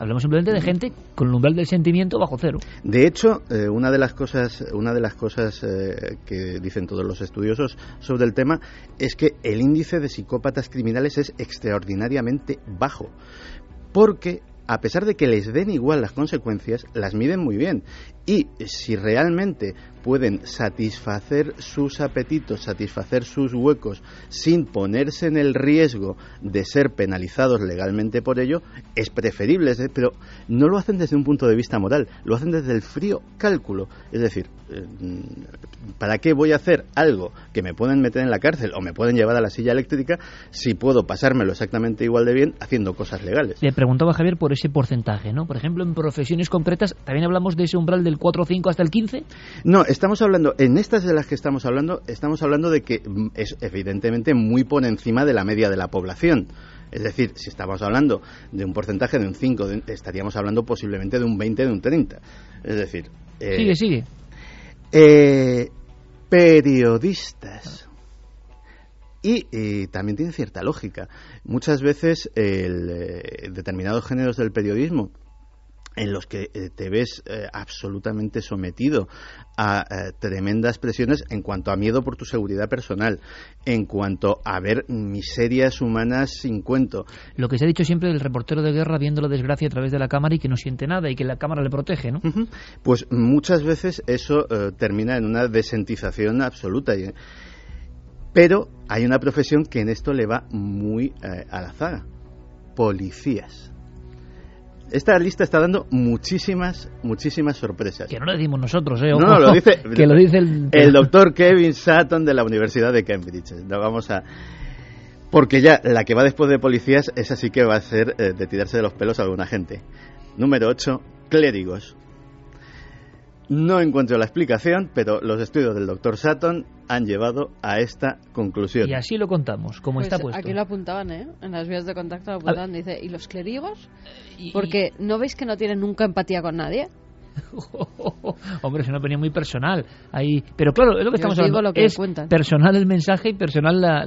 Hablamos simplemente de gente con el umbral del sentimiento bajo cero. De hecho, eh, una de las cosas, una de las cosas eh, que dicen todos los estudiosos sobre el tema es que el índice de psicópatas criminales es extraordinariamente bajo, porque a pesar de que les den igual las consecuencias, las miden muy bien. Y si realmente pueden satisfacer sus apetitos, satisfacer sus huecos sin ponerse en el riesgo de ser penalizados legalmente por ello, es preferible, pero no lo hacen desde un punto de vista moral, lo hacen desde el frío cálculo. Es decir, eh, ¿para qué voy a hacer algo que me pueden meter en la cárcel o me pueden llevar a la silla eléctrica si puedo pasármelo exactamente igual de bien haciendo cosas legales? Le preguntaba Javier por ese porcentaje, ¿no? Por ejemplo, en profesiones concretas, ¿también hablamos de ese umbral del 4 o 5 hasta el 15? No, estamos hablando, en estas de las que estamos hablando, estamos hablando de que mm, es evidentemente muy por encima de la media de la población. Es decir, si estamos hablando de un porcentaje de un 5, estaríamos hablando posiblemente de un 20, de un 30. Es decir... Eh, sigue, sigue. Eh, periodistas. Y, también tiene cierta lógica. Muchas veces el, eh, determinados géneros del periodismo en los que eh, te ves eh, absolutamente sometido a eh, tremendas presiones en cuanto a miedo por tu seguridad personal, en cuanto a ver miserias humanas sin cuento. Lo que se ha dicho siempre del reportero de guerra viendo la desgracia a través de la cámara y que no siente nada y que la cámara le protege, ¿no? Pues muchas veces eso termina en una desentización absoluta. Pero hay una profesión que en esto le va muy a la zaga. Policías esta lista está dando muchísimas, muchísimas sorpresas. Que no lo decimos nosotros, ¿eh? no, lo dice, que lo dice el... el doctor Kevin Sutton de la Universidad de Cambridge. No vamos a... Porque ya la que va después de policías, esa sí que va a ser eh, de tirarse de los pelos a alguna gente. Número 8, clérigos. No encuentro la explicación, pero los estudios del doctor Sutton han llevado a esta conclusión. Y así lo contamos, como pues está puesto. Aquí lo apuntaban, ¿eh? En las vías de contacto lo apuntaban. Dice, ¿y los clérigos? Porque ¿no veis que no tienen nunca empatía con nadie? Hombre, es una opinión muy personal. Ahí, pero claro, es lo que estamos hablando. Lo que es personal el mensaje y personal la,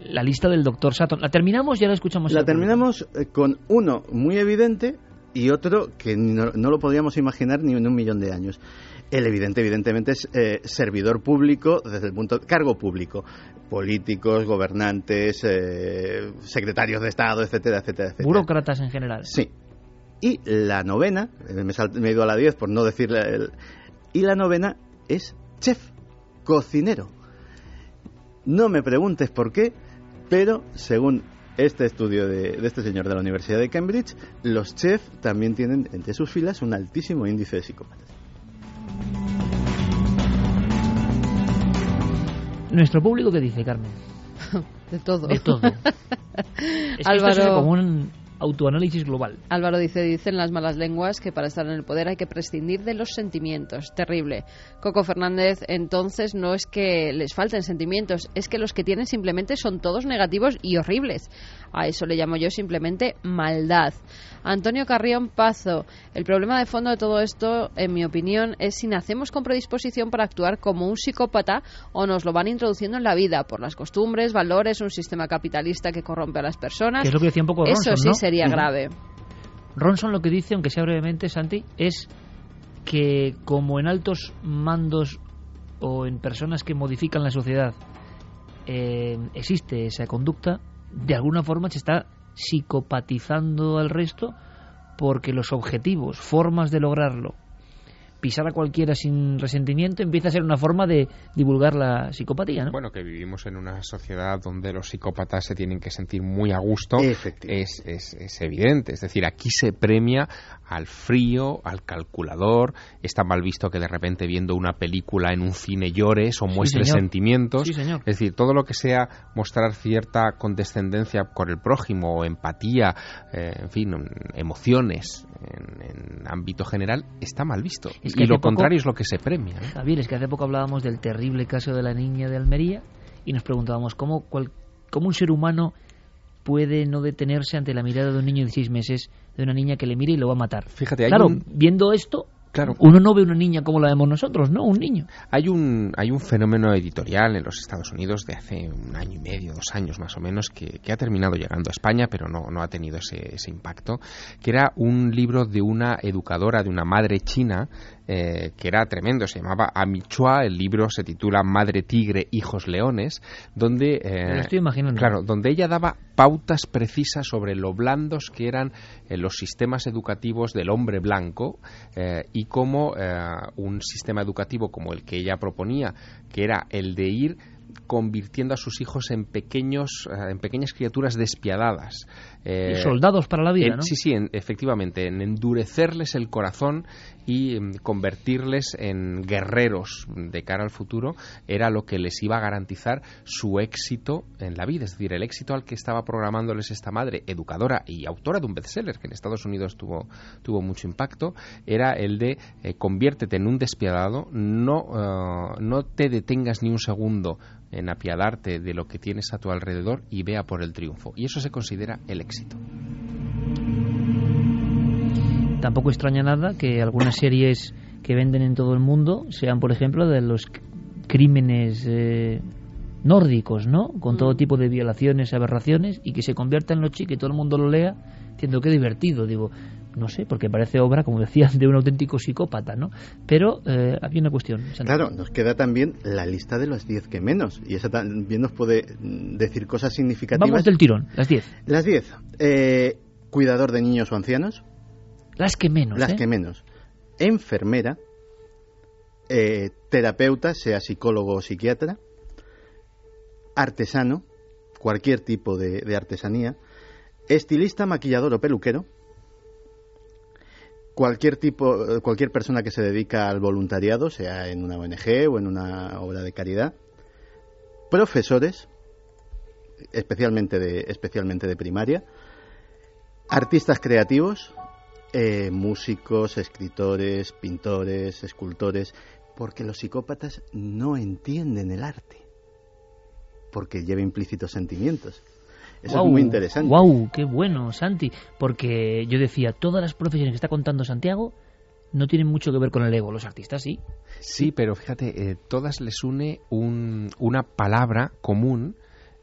la, lista del doctor Sutton. ¿La terminamos? Ya la escuchamos. La terminamos eh, con uno muy evidente y otro que no, lo podríamos imaginar ni en un millón de años. El evidente, evidentemente, es eh, servidor público desde el punto cargo público, políticos, gobernantes, eh, secretarios de Estado, etcétera, etcétera, etcétera. Burócratas en general. Sí. Y la novena, eh, me, he ido a la diez por no decirle, el, y la novena es chef, cocinero. No me preguntes por qué, pero según este estudio de, este señor de la Universidad de Cambridge, los chefs también tienen entre sus filas un altísimo índice de psicópatas. ¿Nuestro público qué dice, Carmen? De todo. De todo. es Álvaro... como un autoanálisis global. Álvaro dice, dicen las malas lenguas que para estar en el poder hay que prescindir de los sentimientos. Terrible. Coco Fernández, entonces no es que les falten sentimientos, es que los que tienen simplemente son todos negativos y horribles. A eso le llamo yo simplemente maldad. Antonio Carrión Pazo, el problema de fondo de todo esto, en mi opinión, es si nacemos con predisposición para actuar como un psicópata o nos lo van introduciendo en la vida por las costumbres, valores, un sistema capitalista que corrompe a las personas. es lo que decía un poco Ronson, Eso sí sería grave. Ronson lo que dice, aunque sea brevemente, Santi, es que como en altos mandos o en personas que modifican la sociedad eh, existe esa conducta, de alguna forma se está psicopatizando al resto porque los objetivos, formas de lograrlo, pisar a cualquiera sin resentimiento empieza a ser una forma de divulgar la psicopatía, ¿no? Bueno, que vivimos en una sociedad donde los psicópatas se tienen que sentir muy a gusto es, es, es evidente. Es decir, aquí se premia al frío, al calculador. Está mal visto que de repente viendo una película en un cine llores o muestres sentimientos. Es decir, todo lo que sea mostrar cierta condescendencia con el prójimo o empatía, eh, en fin, emociones en, ámbito general, está mal visto. Y lo contrario es lo que se premia. Javier, es que hace poco hablábamos del terrible caso de la niña de Almería y nos preguntábamos cómo, cómo un ser humano puede no detenerse ante la mirada de un niño de seis meses, de una niña que le mira y lo va a matar. Fíjate, claro, viendo esto, uno no ve una niña como la vemos nosotros, ¿no? Un niño. Hay un, hay un fenómeno editorial en los Estados Unidos de hace un año y medio, dos años más o menos, que, ha terminado llegando a España, pero no, no ha tenido ese, ese impacto, que era un libro de una educadora, de una madre china, eh, que era tremendo, se llamaba Amichua, el libro se titula Madre Tigre, Hijos Leones, donde, eh, estoy imaginando. claro, donde ella daba pautas precisas sobre lo blandos que eran eh, los sistemas educativos del hombre blanco y cómo un sistema educativo como el que ella proponía, que era el de ir convirtiendo a sus hijos en pequeños en pequeñas criaturas despiadadas eh, soldados para la vida, ¿no? Sí, sí, efectivamente, en endurecerles el corazón y mm, convertirles en guerreros de cara al futuro era lo que les iba a garantizar su éxito en la vida. Es decir, el éxito al que estaba programándoles esta madre, educadora y autora de un bestseller que en Estados Unidos tuvo, tuvo mucho impacto, era el de eh, conviértete en un despiadado, no, eh, no te detengas ni un segundo en apiadarte de lo que tienes a tu alrededor y vea por el triunfo. Y eso se considera el éxito. Tampoco extraña nada que algunas series que venden en todo el mundo sean, por ejemplo, de los crímenes eh, nórdicos, ¿no? Con todo mm. tipo de violaciones, aberraciones, y que se convierta en lo chico y todo el mundo lo lea, diciendo que divertido. Digo, no sé, porque parece obra, como decía, de un auténtico psicópata, ¿no? Pero eh, había una cuestión. Claro, nos queda también la lista de los 10 que menos, y esa también nos puede decir cosas significativas. Vamos del tirón, las 10. Las 10. Eh, cuidador de niños o ancianos. Las que menos. Las ¿eh? que menos. Enfermera. terapeuta, sea psicólogo o psiquiatra. Artesano, cualquier tipo de artesanía. Estilista, maquillador o peluquero cualquier tipo, cualquier persona que se dedica al voluntariado, sea en una ONG o en una obra de caridad, profesores, especialmente de, especialmente de primaria, artistas creativos, eh, músicos, escritores, pintores, escultores, porque los psicópatas no entienden el arte, porque lleva implícitos sentimientos. Eso es muy interesante. ¡Wow! ¡Qué bueno, Santi! Porque yo decía, todas las profesiones que está contando Santiago no tienen mucho que ver con el ego. Los artistas sí. Sí, pero fíjate, eh, todas les une una palabra común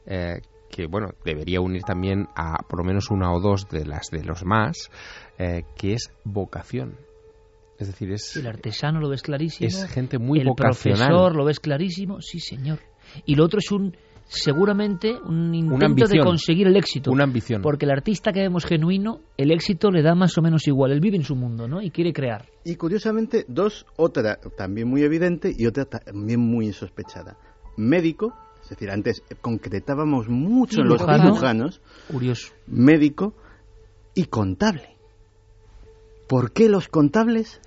eh, que, bueno, debería unir también a por lo menos una o dos de las de los más, eh, que es vocación. Es decir, es... El artesano lo ves clarísimo. Es gente muy el vocacional. El profesor lo ves clarísimo. Sí, señor. Y lo otro es un seguramente un intento de conseguir el éxito. Una ambición. Porque el artista que vemos genuino, el éxito le da más o menos igual. Él vive en su mundo, ¿no? Y quiere crear. Y curiosamente, dos, otra también muy evidente y otra también muy sospechada. Médico, es decir, antes concretábamos mucho en los cirujanos. Curioso. Médico y contable. ¿Por qué los contables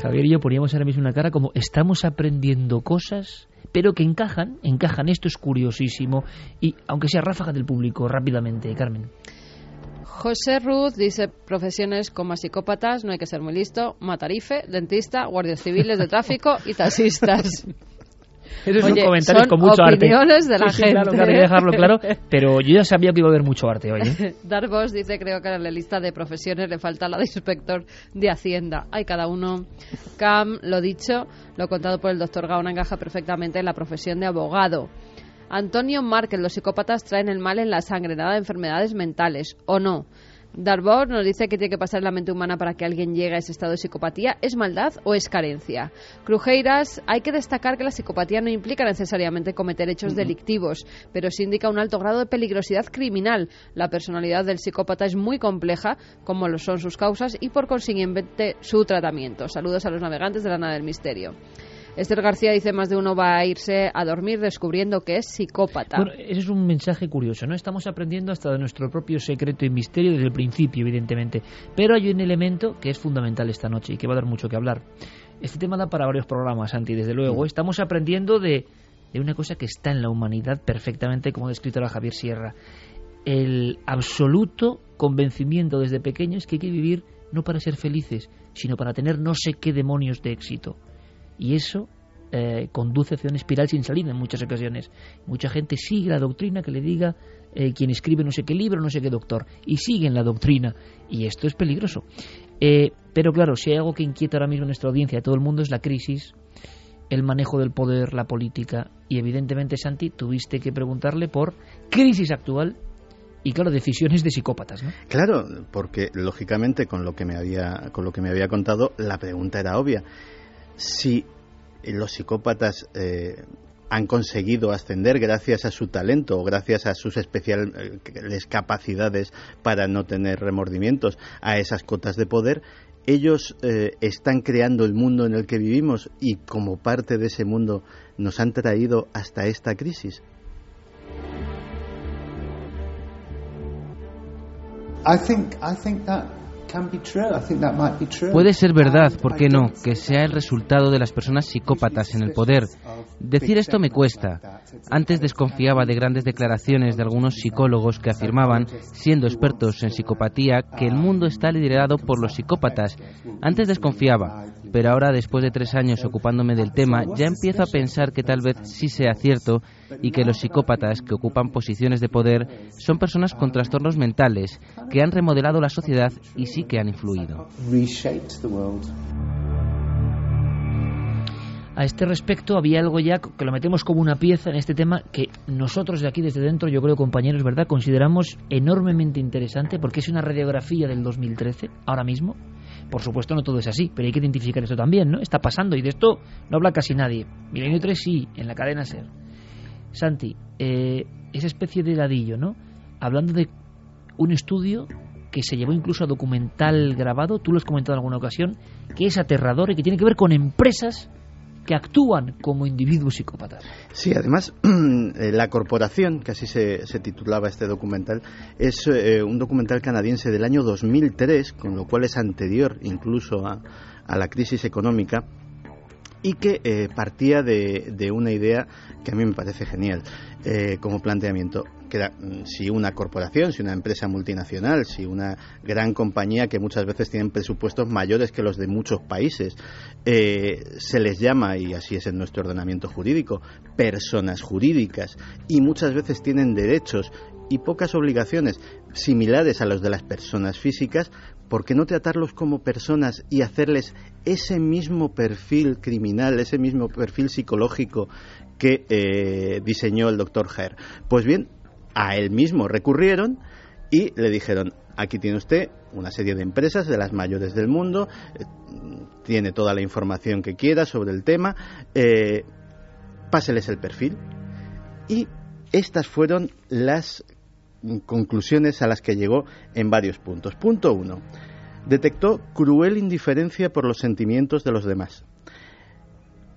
Javier y yo poníamos ahora mismo una cara como estamos aprendiendo cosas, pero que encajan, encajan. Esto es curiosísimo. Y aunque sea ráfaga del público, rápidamente, Carmen. José Ruth dice profesiones como psicópatas, no hay que ser muy listo, matarife, dentista, guardias civiles de tráfico y taxistas. Esos son comentarios con mucho arte. de la gente. Claro, claro, dejarlo claro. Pero yo ya sabía que iba a haber mucho arte hoy. ¿eh? Darvos dice, creo que en la lista de profesiones le falta la de inspector de Hacienda. Hay cada uno. Cam, lo dicho, lo contado por el doctor Gaona encaja perfectamente en la profesión de abogado. Antonio Márquez, los psicópatas traen el mal en la sangre, nada de enfermedades mentales, ¿o no? Darbour nos dice que tiene que pasar la mente humana para que alguien llegue a ese estado de psicopatía. ¿Es maldad o es carencia? Crujeiras, hay que destacar que la psicopatía no implica necesariamente cometer hechos delictivos, pero sí indica un alto grado de peligrosidad criminal. La personalidad del psicópata es muy compleja, como lo son sus causas y por consiguiente su tratamiento. Saludos a los navegantes de la nada del misterio. Esther García dice más de uno va a irse a dormir descubriendo que es psicópata. Bueno, ese es un mensaje curioso, ¿no? Estamos aprendiendo hasta de nuestro propio secreto y misterio desde el principio, evidentemente. Pero hay un elemento que es fundamental esta noche y que va a dar mucho que hablar. Este tema da para varios programas, Santi, desde luego. Estamos aprendiendo de, de una cosa que está en la humanidad perfectamente, como ha descrito la Javier Sierra. El absoluto convencimiento desde pequeños que hay que vivir no para ser felices, sino para tener no sé qué demonios de éxito. Y eso eh, conduce hacia una espiral sin salida en muchas ocasiones. Mucha gente sigue la doctrina que le diga eh, quien escribe no sé qué libro, no sé qué doctor, y siguen la doctrina. Y esto es peligroso. Eh, pero claro, si hay algo que inquieta ahora mismo en nuestra audiencia, a todo el mundo, es la crisis, el manejo del poder, la política. Y evidentemente, Santi, tuviste que preguntarle por crisis actual y claro decisiones de psicópatas ¿no? claro porque lógicamente con lo que me había con lo que me había contado la pregunta era obvia si los psicópatas eh, han conseguido ascender gracias a su talento o gracias a sus especiales capacidades para no tener remordimientos a esas cotas de poder, ellos eh, están creando el mundo en el que vivimos y como parte de ese mundo nos han traído hasta esta crisis. Puede ser verdad, ¿por qué no?, que sea el resultado de las personas psicópatas en el poder. Decir esto me cuesta. Antes desconfiaba de grandes declaraciones de algunos psicólogos que afirmaban, siendo expertos en psicopatía, que el mundo está liderado por los psicópatas. Antes desconfiaba, pero ahora, después de tres años ocupándome del tema, ya empiezo a pensar que tal vez sí sea cierto y que los psicópatas que ocupan posiciones de poder son personas con trastornos mentales que han remodelado la sociedad y sí que han influido. A este respecto había algo ya que lo metemos como una pieza en este tema que nosotros de aquí desde dentro, yo creo compañeros, ¿verdad? Consideramos enormemente interesante porque es una radiografía del 2013, ahora mismo. Por supuesto no todo es así, pero hay que identificar esto también, ¿no? Está pasando y de esto no habla casi nadie. Milenio 3 sí, en la cadena SER. Santi, eh, esa especie de ladillo, ¿no? Hablando de un estudio que se llevó incluso a documental grabado, tú lo has comentado en alguna ocasión, que es aterrador y que tiene que ver con empresas que actúan como individuos psicópatas. Sí, además, eh, la corporación, que así se, titulaba este documental, es eh, un documental canadiense del año 2003, con lo cual es anterior incluso a, a la crisis económica y que eh, partía de, de, una idea que a mí me parece genial eh, como planteamiento. Que mm, si una corporación, si una empresa multinacional, si una gran compañía que muchas veces tienen presupuestos mayores que los de muchos países, eh, se les llama, y así es en nuestro ordenamiento jurídico, personas jurídicas y muchas veces tienen derechos y pocas obligaciones similares a los de las personas físicas, ¿por qué no tratarlos como personas y hacerles ese mismo perfil criminal, ese mismo perfil psicológico que eh, diseñó el doctor Herr? Pues bien, a él mismo recurrieron y le dijeron, aquí tiene usted una serie de empresas de las mayores del mundo, eh, tiene toda la información que quiera sobre el tema, eh, páseles el perfil. Y estas fueron las conclusiones a las que llegó en varios puntos. Punto uno. Detectó cruel indiferencia por los sentimientos de los demás.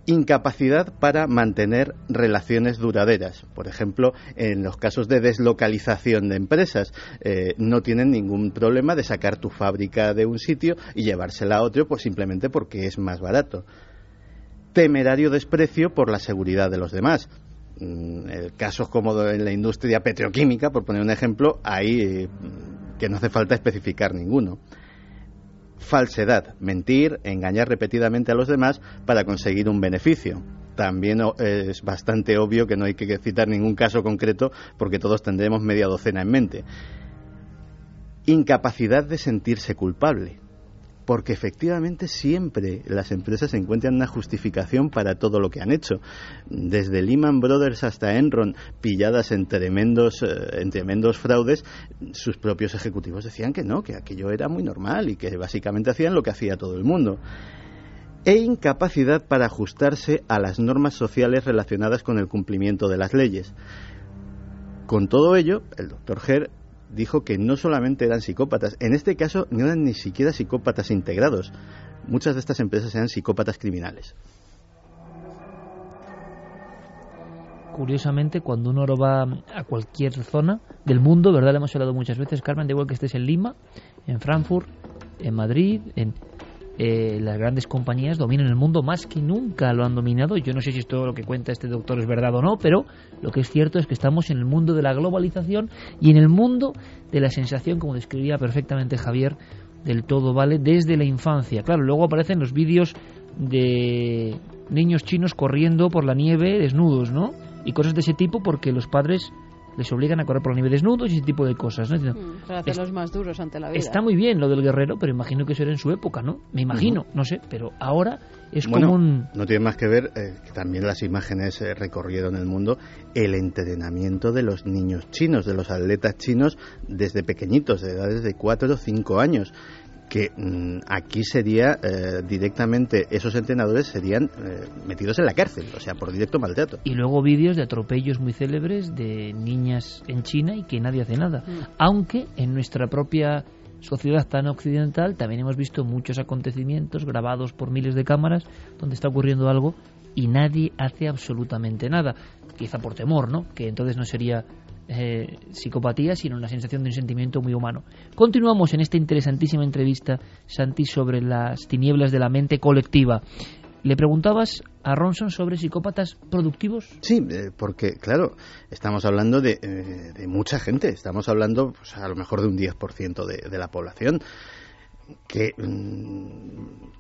Incapacidad para mantener relaciones duraderas. Por ejemplo, en los casos de deslocalización de empresas, eh, no tienen ningún problema de sacar tu fábrica de un sitio y llevársela a otro pues simplemente porque es más barato. Temerario desprecio por la seguridad de los demás Mm, casos como en la industria petroquímica, por poner un ejemplo, hay mm, que no hace falta especificar ninguno. Falsedad, mentir, engañar repetidamente a los demás para conseguir un beneficio. También es bastante obvio que no hay que citar ningún caso concreto porque todos tendremos media docena en mente. Incapacidad de sentirse culpable porque efectivamente siempre las empresas encuentran una justificación para todo lo que han hecho. Desde Lehman Brothers hasta Enron, pilladas en tremendos, eh, en tremendos fraudes, sus propios ejecutivos decían que no, que aquello era muy normal y que básicamente hacían lo que hacía todo el mundo e incapacidad para ajustarse a las normas sociales relacionadas con el cumplimiento de las leyes. Con todo ello, el doctor Herr dijo que no solamente eran psicópatas, en este caso no eran ni siquiera psicópatas integrados. Muchas de estas empresas eran psicópatas criminales. Curiosamente, cuando uno va a cualquier zona del mundo, ¿verdad? Le hemos hablado muchas veces, Carmen, de igual que estés en Lima, en Frankfurt, en Madrid, en, eh, las grandes compañías dominan el mundo más que nunca lo han dominado. Yo no sé si esto lo que cuenta este doctor es verdad o no, pero lo que es cierto es que estamos en el mundo de la globalización y en el mundo de la sensación, como describía perfectamente Javier, del todo vale desde la infancia. Claro, luego aparecen los vídeos de niños chinos corriendo por la nieve desnudos, ¿no? Y cosas de ese tipo porque los padres les obligan a correr por el nivel desnudos y ese tipo de cosas. ¿no? Mm, para hacerlos más duros ante la vida. Está muy bien lo del guerrero, pero imagino que eso era en su época, ¿no? Me imagino, no sé, pero ahora es como un... No tiene más que ver eh, que también las imágenes eh, recorrieron el mundo, el entrenamiento de los niños chinos, de los atletas chinos desde pequeñitos, de edades de 4 o 5 años que mm, aquí sería eh, directamente, esos entrenadores serían eh, metidos en la cárcel, o sea, por directo maltrato. Y luego vídeos de atropellos muy célebres de niñas en China y que nadie hace nada. Mm. Aunque en nuestra propia sociedad tan occidental también hemos visto muchos acontecimientos grabados por miles de cámaras donde está ocurriendo algo y nadie hace absolutamente nada. Quizá por temor, ¿no? Que entonces no sería eh, psicopatía, sino una sensación de un sentimiento muy humano. Continuamos en esta interesantísima entrevista, Santi, sobre las tinieblas de la mente colectiva. ¿Le preguntabas a Ronson sobre psicópatas productivos? Sí, eh, porque, claro, estamos hablando de, eh, mucha gente, estamos hablando pues, a lo mejor de un 10% de, de la población, que mm,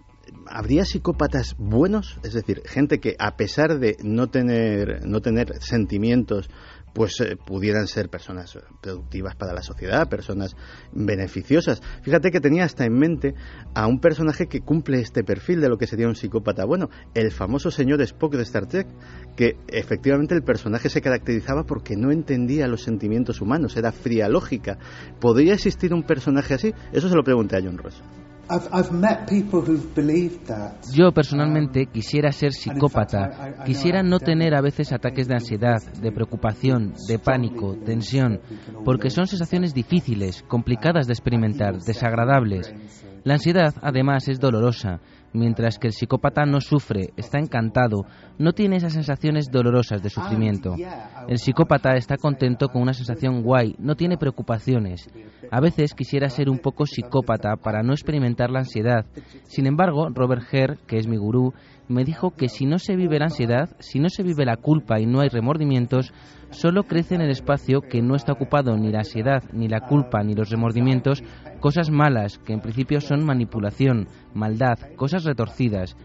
¿Habría psicópatas buenos? Es decir, gente que a pesar de no tener, no tener sentimientos pues eh, pudieran ser personas productivas para la sociedad, personas beneficiosas. Fíjate que tenía hasta en mente a un personaje que cumple este perfil de lo que sería un psicópata. Bueno, el famoso señor Spock de Star Trek, que efectivamente el personaje se caracterizaba porque no entendía los sentimientos humanos, era fría lógica. ¿Podría existir un personaje así? Eso se lo pregunté a John Ross. Yo personalmente quisiera ser psicópata, quisiera no tener a veces ataques de ansiedad, de preocupación, de pánico, tensión, porque son sensaciones difíciles, complicadas de experimentar, desagradables. La ansiedad, además, es dolorosa, mientras que el psicópata no sufre, está encantado, no tiene esas sensaciones dolorosas de sufrimiento. El psicópata está contento con una sensación guay, no tiene preocupaciones. A veces quisiera ser un poco psicópata para no experimentar la ansiedad. Sin embargo, Robert Herr, que es mi gurú, me dijo que si no se vive la ansiedad, si no se vive la culpa y no hay remordimientos, solo crece en el espacio que no está ocupado ni la ansiedad, ni la culpa, ni los remordimientos, cosas malas, que en principio son manipulación, maldad, cosas retorcidas.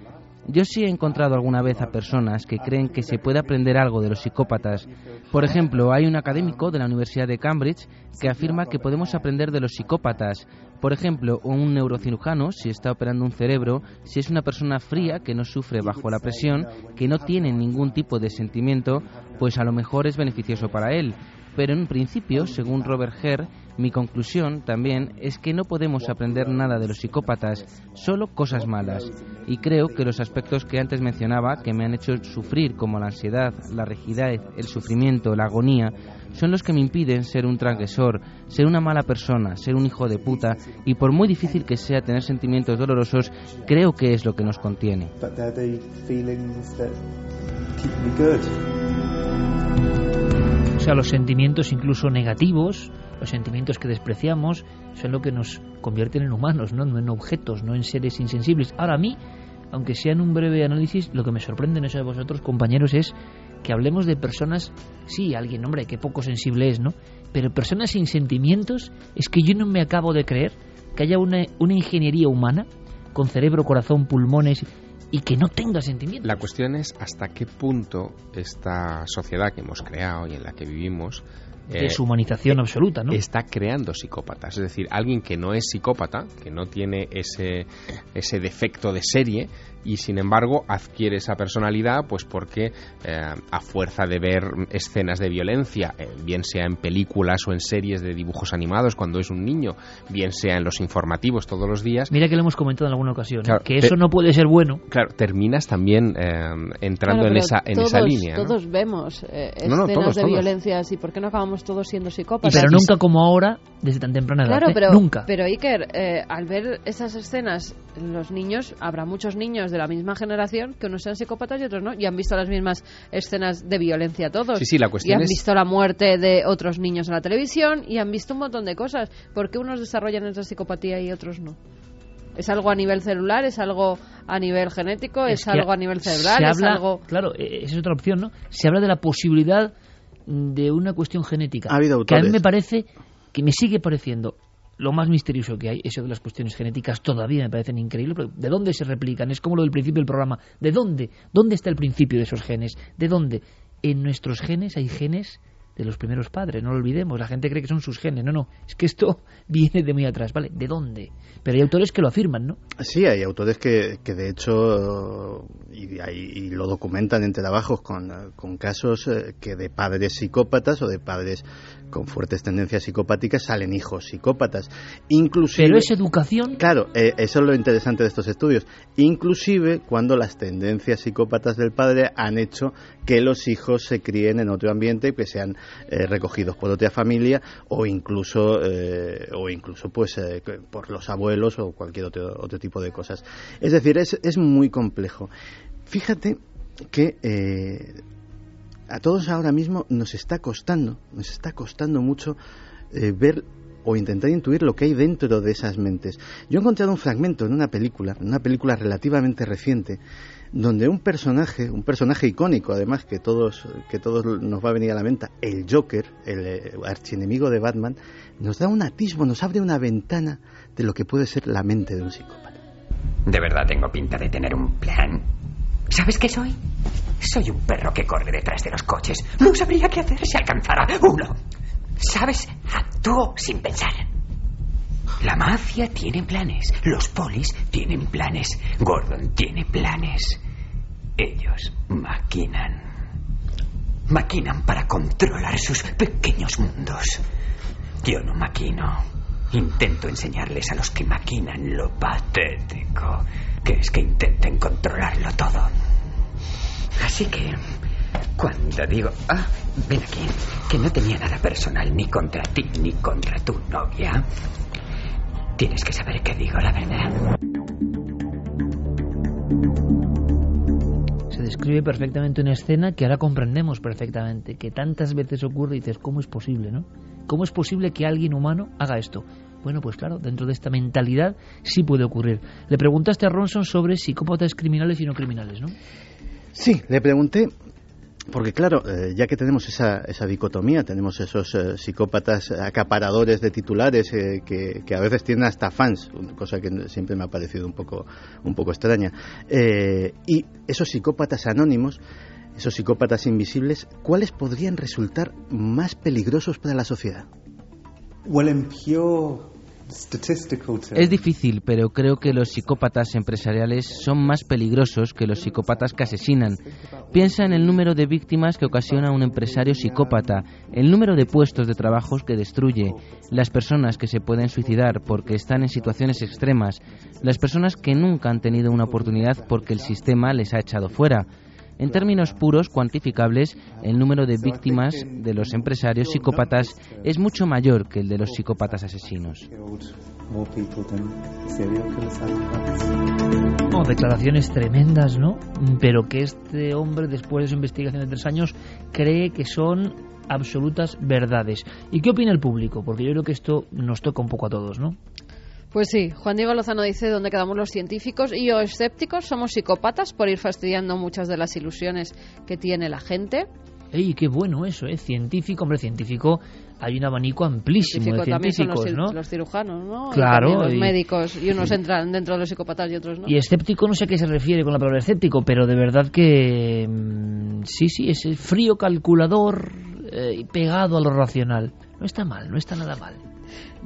Yo sí he encontrado alguna vez a personas que creen que se puede aprender algo de los psicópatas. Por ejemplo, hay un académico de la Universidad de Cambridge que afirma que podemos aprender de los psicópatas. Por ejemplo, un neurocirujano, si está operando un cerebro, si es una persona fría que no sufre bajo la presión, que no tiene ningún tipo de sentimiento, pues a lo mejor es beneficioso para él. Pero en principio, según Robert Herr, mi conclusión también es que no podemos aprender nada de los psicópatas, solo cosas malas. Y creo que los aspectos que antes mencionaba, que me han hecho sufrir, como la ansiedad, la rigidez, el sufrimiento, la agonía, son los que me impiden ser un transgresor, ser una mala persona, ser un hijo de puta, y por muy difícil que sea tener sentimientos dolorosos, creo que es lo que nos contiene. O sea, los sentimientos incluso negativos los sentimientos que despreciamos son lo que nos convierten en humanos, ¿no? en objetos, no en seres insensibles. Ahora a mí, aunque sea en un breve análisis, lo que me sorprende en eso de vosotros, compañeros, es que hablemos de personas, sí, alguien, hombre, que poco sensible es, ¿no? Pero personas sin sentimientos, es que yo no me acabo de creer que haya una, una ingeniería humana con cerebro, corazón, pulmones y que no tenga sentimientos. La cuestión es hasta qué punto esta sociedad que hemos creado y en la que vivimos eh, Deshumanización absoluta, ¿no? está creando psicópatas. Es decir, alguien que no es psicópata, que no tiene ese, ese defecto de serie, y sin embargo adquiere esa personalidad pues porque eh, a fuerza de ver escenas de violencia, eh, bien sea en películas o en series de dibujos animados cuando es un niño, bien sea en los informativos todos los días. Mira que lo hemos comentado en alguna ocasión, ¿eh? Claro, que eso te- no puede ser bueno. Claro, terminas también eh, entrando Claro, en esa en todos, esa línea. ¿no? Todos vemos eh, No, no, escenas todos, de todos. violencia así. ¿Por qué no acabamos todos siendo Y psicópatas? pero nunca como ahora, desde tan temprana edad. Claro, ¿eh? pero, nunca. pero Iker, eh, al ver esas escenas, los niños, habrá muchos niños de la misma generación que unos sean psicópatas y otros no, y han visto las mismas escenas de violencia todos. Sí, sí, la y cuestión han es visto la muerte de otros niños en la televisión y han visto un montón de cosas. ¿Por qué unos desarrollan esa psicopatía y otros no? ¿Es algo a nivel celular? ¿Es algo a nivel genético? ¿Es, que algo a nivel cerebral? se ¿Es algo...? Claro, eh, esa es otra opción, ¿no? Se habla de la posibilidad de una cuestión genética. Ha habido que a mí autores. me parece, que me sigue pareciendo lo más misterioso que hay, eso de las cuestiones genéticas todavía me parecen increíbles. pero ¿De dónde se replican? Es como lo del principio del programa. ¿De dónde? ¿Dónde está el principio de esos genes? ¿De dónde? En nuestros genes hay genes de los primeros padres, no lo olvidemos. La gente cree que son sus genes. No, no, es que esto viene de muy atrás, ¿vale? ¿De dónde? Pero hay autores que lo afirman, ¿no? Sí, hay autores que, que de hecho y, y lo documentan en trabajos con, con casos eh, que de padres psicópatas o de padres con fuertes tendencias psicopáticas salen hijos psicópatas. Inclusive, Pero es educación. Claro, eh, eso es lo interesante de estos estudios. Inclusive cuando las tendencias psicópatas del padre han hecho que los hijos se críen en otro ambiente, que sean eh, recogidos por otra familia o incluso eh, o incluso pues eh, por los abuelos o cualquier otro, otro tipo de cosas. Es decir, es, es muy complejo. Fíjate que eh, a todos ahora mismo nos está costando, nos está costando mucho eh, ver o intentar intuir lo que hay dentro de esas mentes. Yo he encontrado un fragmento en una película, en una película relativamente reciente, donde un personaje, un personaje icónico además que todos que todos nos va a venir a la mente, el Joker, el eh, archienemigo de Batman, nos da un atisbo, nos abre una ventana de lo que puede ser la mente de un psicópata. De verdad tengo pinta de tener un plan. ¿Sabes qué soy? Soy un perro que corre detrás de los coches. No sabría qué hacer si alcanzara uno. ¿Sabes? Actúo sin pensar. La mafia tiene planes. Los polis tienen planes. Gordon tiene planes. Ellos maquinan. Maquinan para controlar sus pequeños mundos. Yo no maquino. Intento enseñarles a los que maquinan lo patético que es que intenten controlarlo todo. Así que, cuando digo, ah, ven aquí, que no tenía nada personal ni contra ti ni contra tu novia, tienes que saber que digo la verdad. Se describe perfectamente una escena que ahora comprendemos perfectamente, que tantas veces ocurre y dices, ¿cómo es posible, no? ¿Cómo es posible que alguien humano haga esto? Bueno, pues claro, dentro de esta mentalidad sí puede ocurrir. Le preguntaste a Ronson sobre psicópatas criminales y no criminales, ¿no? Sí, le pregunté, porque claro, eh, ya que tenemos esa, esa dicotomía, tenemos esos eh, psicópatas acaparadores de titulares eh, que, que a veces tienen hasta fans, cosa que siempre me ha parecido un poco, un poco extraña, eh, y esos psicópatas anónimos, esos psicópatas invisibles, ¿cuáles podrían resultar más peligrosos para la sociedad? Well, in pure statistical terms, Es difícil, pero creo que los psicópatas empresariales son más peligrosos que los psicópatas que asesinan. Piensa en el número de víctimas que ocasiona un empresario psicópata, el número de puestos de trabajo que destruye, las personas que se pueden suicidar porque están en situaciones extremas, las personas que nunca han tenido una oportunidad porque el sistema les ha echado fuera. En términos puros, cuantificables, el número de víctimas de los empresarios psicópatas es mucho mayor que el de los psicópatas asesinos. No, declaraciones tremendas, ¿no? Pero que este hombre, después de su investigación de tres años, cree que son absolutas verdades. ¿Y qué opina el público? Porque yo creo que esto nos toca un poco a todos, ¿no? Pues sí, Juan Diego Lozano dice dónde quedamos los científicos y o escépticos somos psicópatas por ir fastidiando muchas de las ilusiones que tiene la gente. ¡Ey, qué bueno eso, eh! Científico, hombre, científico, hay un abanico amplísimo Científico de también son los, científicos, cir- ¿no? los cirujanos, ¿no? Y Claro, también los y- médicos y unos entran dentro de los psicópatas y otros no. Y escéptico no sé a qué se refiere con la palabra escéptico, pero de verdad que mm, sí, sí, es el frío calculador, eh, pegado a lo racional. No está mal, no está nada mal.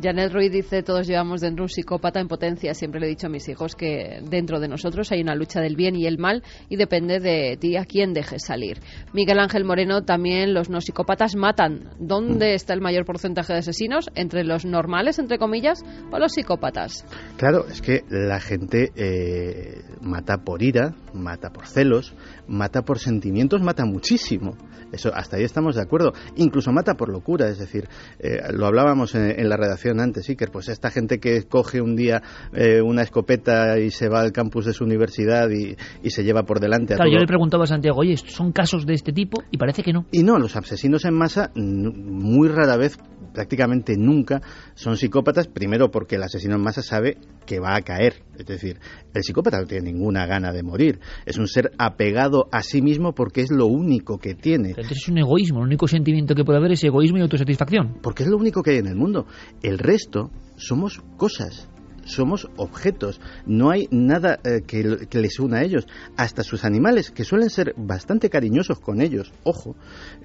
Janet Ruiz dice, todos llevamos dentro un psicópata en potencia. Siempre le he dicho a mis hijos que dentro de nosotros hay una lucha del bien y el mal y depende de ti a quién dejes salir. Miguel Ángel Moreno, también los no psicópatas matan. ¿Dónde está el mayor porcentaje de asesinos? ¿Entre los normales, entre comillas, o los psicópatas? Claro, es que la gente eh, mata por ira, mata por celos, mata por sentimientos, mata muchísimo. Eso, hasta ahí estamos de acuerdo. Incluso mata por locura, es decir, eh, lo hablábamos en, en la redacción antes, Iker, pues esta gente que coge un día eh, una escopeta y se va al campus de su universidad y, y se lleva por delante a Claro, todo- yo le preguntaba a Santiago, oye, ¿son casos de este tipo? Y parece que no. Y no, los asesinos en masa muy rara vez, prácticamente nunca, son psicópatas, primero porque el asesino en masa sabe que va a caer. Es decir, el psicópata no tiene ninguna gana de morir. Es un ser apegado a sí mismo porque es lo único que tiene. Entonces es un egoísmo, el único sentimiento que puede haber es egoísmo y autosatisfacción. Porque es lo único que hay en el mundo. El resto somos cosas. Somos objetos, no hay nada eh, que, que les una a ellos. Hasta sus animales, que suelen ser bastante cariñosos con ellos, ojo,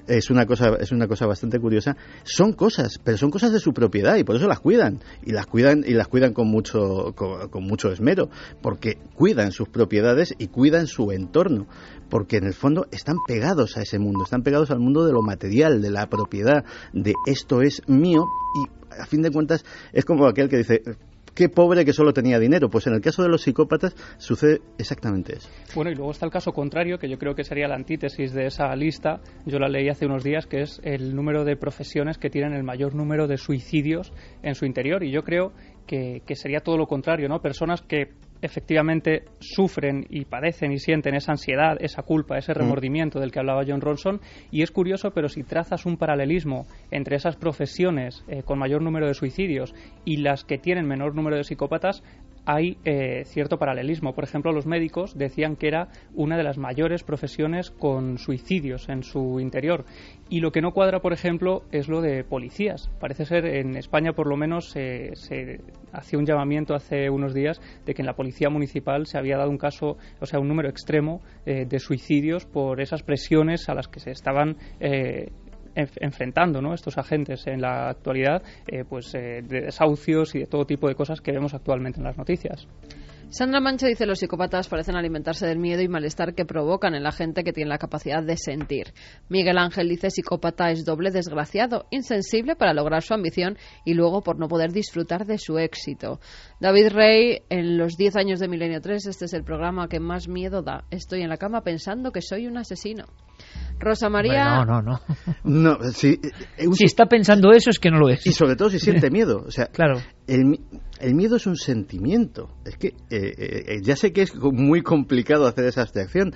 es una cosa, es una cosa bastante curiosa, son cosas, pero son cosas de su propiedad y por eso las cuidan. Y las cuidan, y las cuidan con mucho, con, con mucho esmero, porque cuidan sus propiedades y cuidan su entorno, porque en el fondo están pegados a ese mundo, están pegados al mundo de lo material, de la propiedad, de esto es mío. Y a fin de cuentas es como aquel que dice qué pobre que solo tenía dinero. Pues en el caso de los psicópatas sucede exactamente eso. Bueno, y luego está el caso contrario, que yo creo que sería la antítesis de esa lista. Yo la leí hace unos días, que es el número de profesiones que tienen el mayor número de suicidios en su interior. Y yo creo que, que sería todo lo contrario, ¿no? Personas que efectivamente sufren y padecen y sienten esa ansiedad, esa culpa, ese remordimiento del que hablaba John Ronson. Y es curioso, pero si trazas un paralelismo entre esas profesiones eh, con mayor número de suicidios y las que tienen menor número de psicópatas, hay eh, cierto paralelismo. Por ejemplo, los médicos decían que era una de las mayores profesiones con suicidios en su interior. Y lo que no cuadra, por ejemplo, es lo de policías. Parece ser, en España por lo menos, se hacía un llamamiento hace unos días de que en la policía municipal se había dado un caso, o sea, un número extremo eh, de suicidios por esas presiones a las que se estaban eh, enf- enfrentando estos agentes en la actualidad, eh, pues eh, de desahucios y de todo tipo de cosas que vemos actualmente en las noticias. Sandra Mancho dice los psicópatas parecen alimentarse del miedo y malestar que provocan en la gente que tiene la capacidad de sentir. Miguel Ángel dice psicópata es doble desgraciado, insensible para lograr su ambición y luego por no poder disfrutar de su éxito. David Rey, en los 10 años de Milenio 3, este es el programa que más miedo da. Estoy en la cama pensando que soy un asesino. Rosa María... Hombre, no, no, no. No, si, eh, un- Si está pensando eso es que no lo es. y sobre todo si siente miedo. O sea, Claro. el, mi- el miedo es un sentimiento. Es que eh, eh, ya sé que es muy complicado hacer esa abstracción.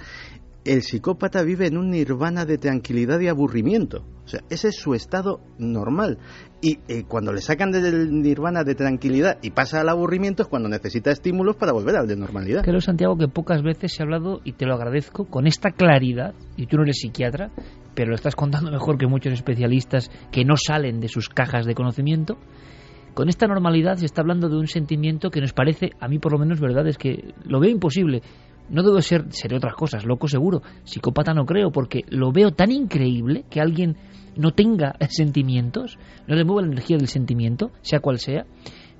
El psicópata vive en un nirvana de tranquilidad y aburrimiento. O sea, ese es su estado normal. Y eh, cuando le sacan del nirvana de tranquilidad y pasa al aburrimiento es cuando necesita estímulos para volver al de normalidad. Creo, Santiago, que pocas veces se ha hablado, y te lo agradezco, con esta claridad, y tú no eres psiquiatra, pero lo estás contando mejor que muchos especialistas que no salen de sus cajas de conocimiento. Con esta normalidad se está hablando de un sentimiento que nos parece, a mí por lo menos, verdad, es que lo veo imposible. No debo ser, seré otras cosas, loco seguro, psicópata no creo, porque lo veo tan increíble que alguien no tenga sentimientos, no le mueva la energía del sentimiento, sea cual sea,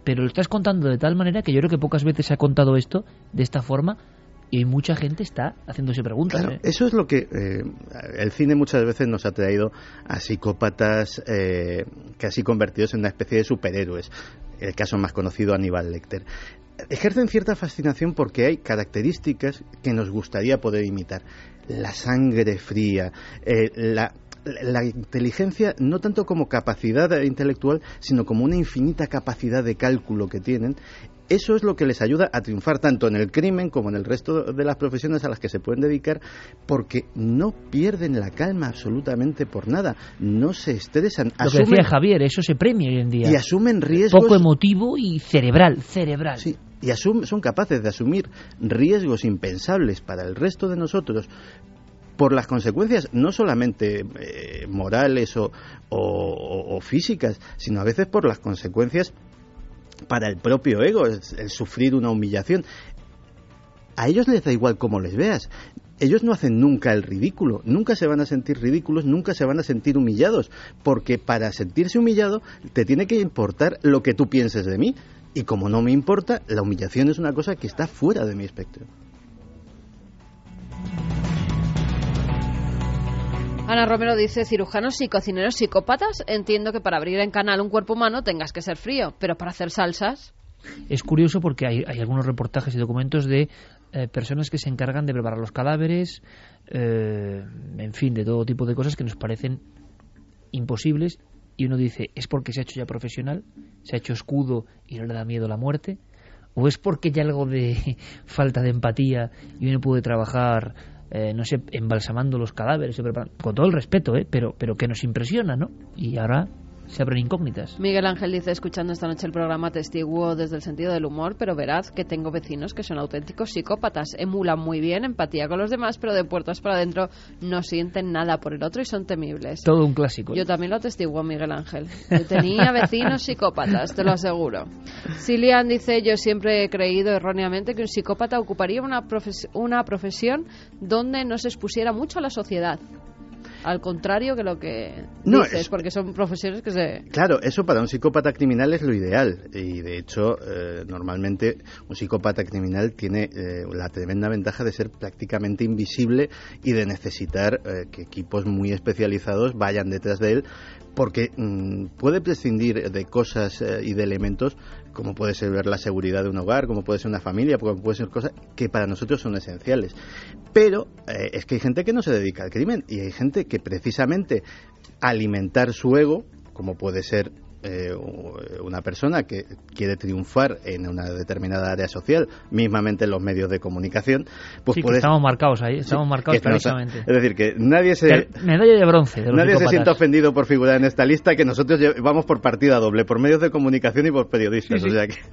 pero lo estás contando de tal manera que yo creo que pocas veces se ha contado esto de esta forma y mucha gente está haciéndose preguntas. Claro, ¿eh? eso es lo que eh, el cine muchas veces nos ha traído a psicópatas eh, casi convertidos en una especie de superhéroes. El caso más conocido, Aníbal Lecter. Ejercen cierta fascinación porque hay características que nos gustaría poder imitar. La sangre fría, la, la inteligencia no tanto como capacidad intelectual, sino como una infinita capacidad de cálculo que tienen. Eso es lo que les ayuda a triunfar tanto en el crimen como en el resto de las profesiones a las que se pueden dedicar, porque no pierden la calma absolutamente por nada, no se estresan, Lo que asumen, decía Javier, eso se premia hoy en día. y asumen riesgos. Poco emotivo y cerebral, cerebral. Sí, y asum- son capaces de asumir riesgos impensables para el resto de nosotros por las consecuencias no solamente eh, morales o, físicas, sino a veces por las consecuencias para el propio ego, el, el sufrir una humillación. A ellos les da igual cómo les veas. ellos no hacen nunca el ridículo, nunca se van a sentir ridículos, nunca se van a sentir humillados, porque para sentirse humillado te tiene que importar lo que tú pienses de mí. Y como no me importa, la humillación es una cosa que está fuera de mi espectro. Ana Romero dice, cirujanos y cocineros psicópatas, entiendo que para abrir en canal un cuerpo humano tengas que ser frío, pero para hacer salsas... Es curioso porque hay, algunos reportajes y documentos de eh, personas que se encargan de preparar los cadáveres, eh, en fin, de todo tipo de cosas que nos parecen imposibles y uno dice, ¿es porque se ha hecho ya profesional? ¿Se ha hecho escudo y no le da miedo la muerte? ¿O es porque hay algo de falta de empatía y uno puede trabajar eh, no sé, embalsamando los cadáveres, con todo el respeto, ¿eh? pero, pero que nos impresiona, ¿no? Y ahora se abren incógnitas. Miguel Ángel dice, escuchando esta noche el programa, testiguo desde el sentido del humor, pero verás que tengo vecinos que son auténticos psicópatas, emulan muy bien, empatía con los demás, pero de puertas para adentro no sienten nada por el otro y son temibles. Todo un clásico. Yo también lo atestiguo, Miguel Ángel. Yo tenía vecinos psicópatas, te lo aseguro. Silian dice, yo siempre he creído erróneamente que un psicópata ocuparía una, una profesión donde no se expusiera mucho a la sociedad al contrario que lo que dices, porque son profesiones que se... Claro, eso para un psicópata criminal es lo ideal. Y de hecho eh, normalmente un psicópata criminal tiene eh, la tremenda ventaja de ser prácticamente invisible y de necesitar eh, que equipos muy especializados vayan detrás de él porque mm, puede prescindir de cosas y de elementos como puede ser la seguridad de un hogar, como puede ser una familia, como puede ser cosas que para nosotros son esenciales. Pero eh, es que hay gente que no se dedica al crimen y hay gente que precisamente alimentar su ego, como puede ser eh, una persona que quiere triunfar en una determinada área social, mismamente en los medios de comunicación, pues sí, estamos marcados ahí, estamos marcados precisamente. Es decir, que nadie se... medalla de bronce. nadie se siente ofendido por figurar en esta lista, que nosotros vamos por partida doble, por medios de comunicación y por periodistas.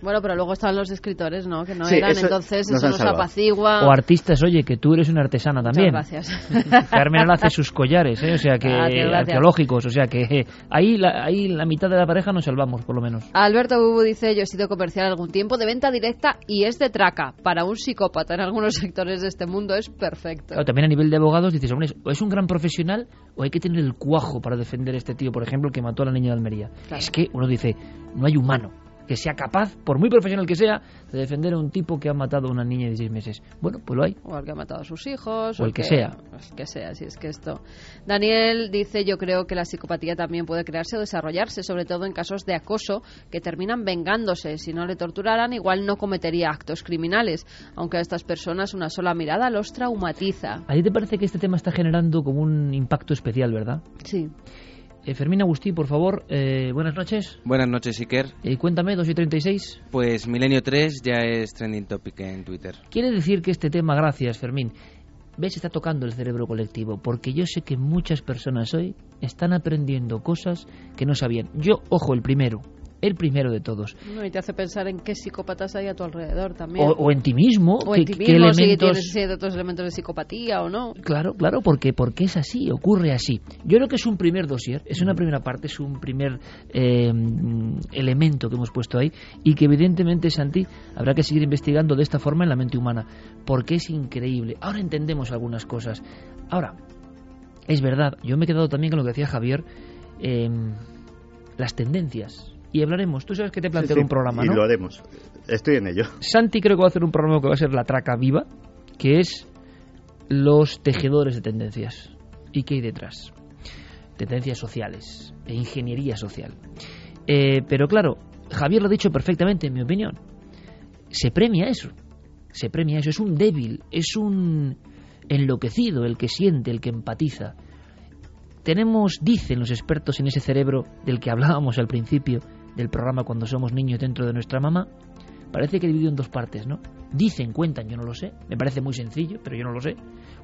Bueno, pero luego estaban los escritores, ¿no? Que no eran, entonces eso nos apacigua. O artistas, oye, que tú eres una artesana también. gracias. Carmen hace sus collares, ¿eh? o sea que arqueológicos, o sea que ahí la, ahí la mitad de la pareja nos salvamos, por lo menos. Alberto Bubu dice, yo he sido comercial algún tiempo de venta directa y es de traca. Para un psicópata en algunos sectores de este mundo es perfecto. también a nivel de abogados dices, hombre, o es un gran profesional o hay que tener el cuajo para defender a este tío, por ejemplo, que mató a la niña de Almería. Es que uno dice, no hay humano que sea capaz, por muy profesional que sea, de defender a un tipo que ha matado a una niña de seis meses. Bueno, pues lo hay. O al que ha matado a sus hijos. O, el que, sea. El que sea, si es que esto. Daniel dice: Yo creo que la psicopatía también puede crearse o desarrollarse, sobre todo en casos de acoso que terminan vengándose. Si no le torturaran, igual no cometería actos criminales, aunque a estas personas una sola mirada los traumatiza. ¿A ti te parece que este tema está generando como un impacto especial, verdad? Sí. Eh, Fermín Agustí, por favor, eh, buenas noches. Buenas noches, Iker. Eh, cuéntame, 2 y 36. Pues Milenio 3 ya es trending topic en Twitter. Quiere decir que este tema, gracias, Fermín, ves, está tocando el cerebro colectivo, porque yo sé que muchas personas hoy están aprendiendo cosas que no sabían. Yo, ojo, el primero, el primero de todos. No, y te hace pensar en qué psicópatas hay a tu alrededor también. O, en ti mismo. O en ti mismo, elementos... si tienes otros elementos de psicopatía o no. Claro, claro, porque, porque es así, ocurre así. Yo creo que es un primer dossier, es una primera parte, es un primer eh, elemento que hemos puesto ahí y que evidentemente, Santi, habrá que seguir investigando de esta forma en la mente humana, porque es increíble. Ahora entendemos algunas cosas. Ahora, es verdad, yo me he quedado también con lo que decía Javier, eh, las tendencias y hablaremos. Tú sabes que te planteo un programa, ¿no? Y lo haremos. Estoy en ello. Santi creo que va a hacer un programa que va a ser La Traca Viva, que es los tejedores de tendencias. ¿Y qué hay detrás? Tendencias sociales e ingeniería social. Eh, pero claro, Javier lo ha dicho perfectamente, en mi opinión. Se premia eso. Se premia eso. Es un débil, es un enloquecido el que siente, el que empatiza. Tenemos, dicen los expertos en ese cerebro del que hablábamos al principio, del programa cuando somos niños dentro de nuestra mamá, parece que dividido en dos partes, ¿no? Dicen, cuentan, yo no lo sé, me parece muy sencillo, pero yo no lo sé.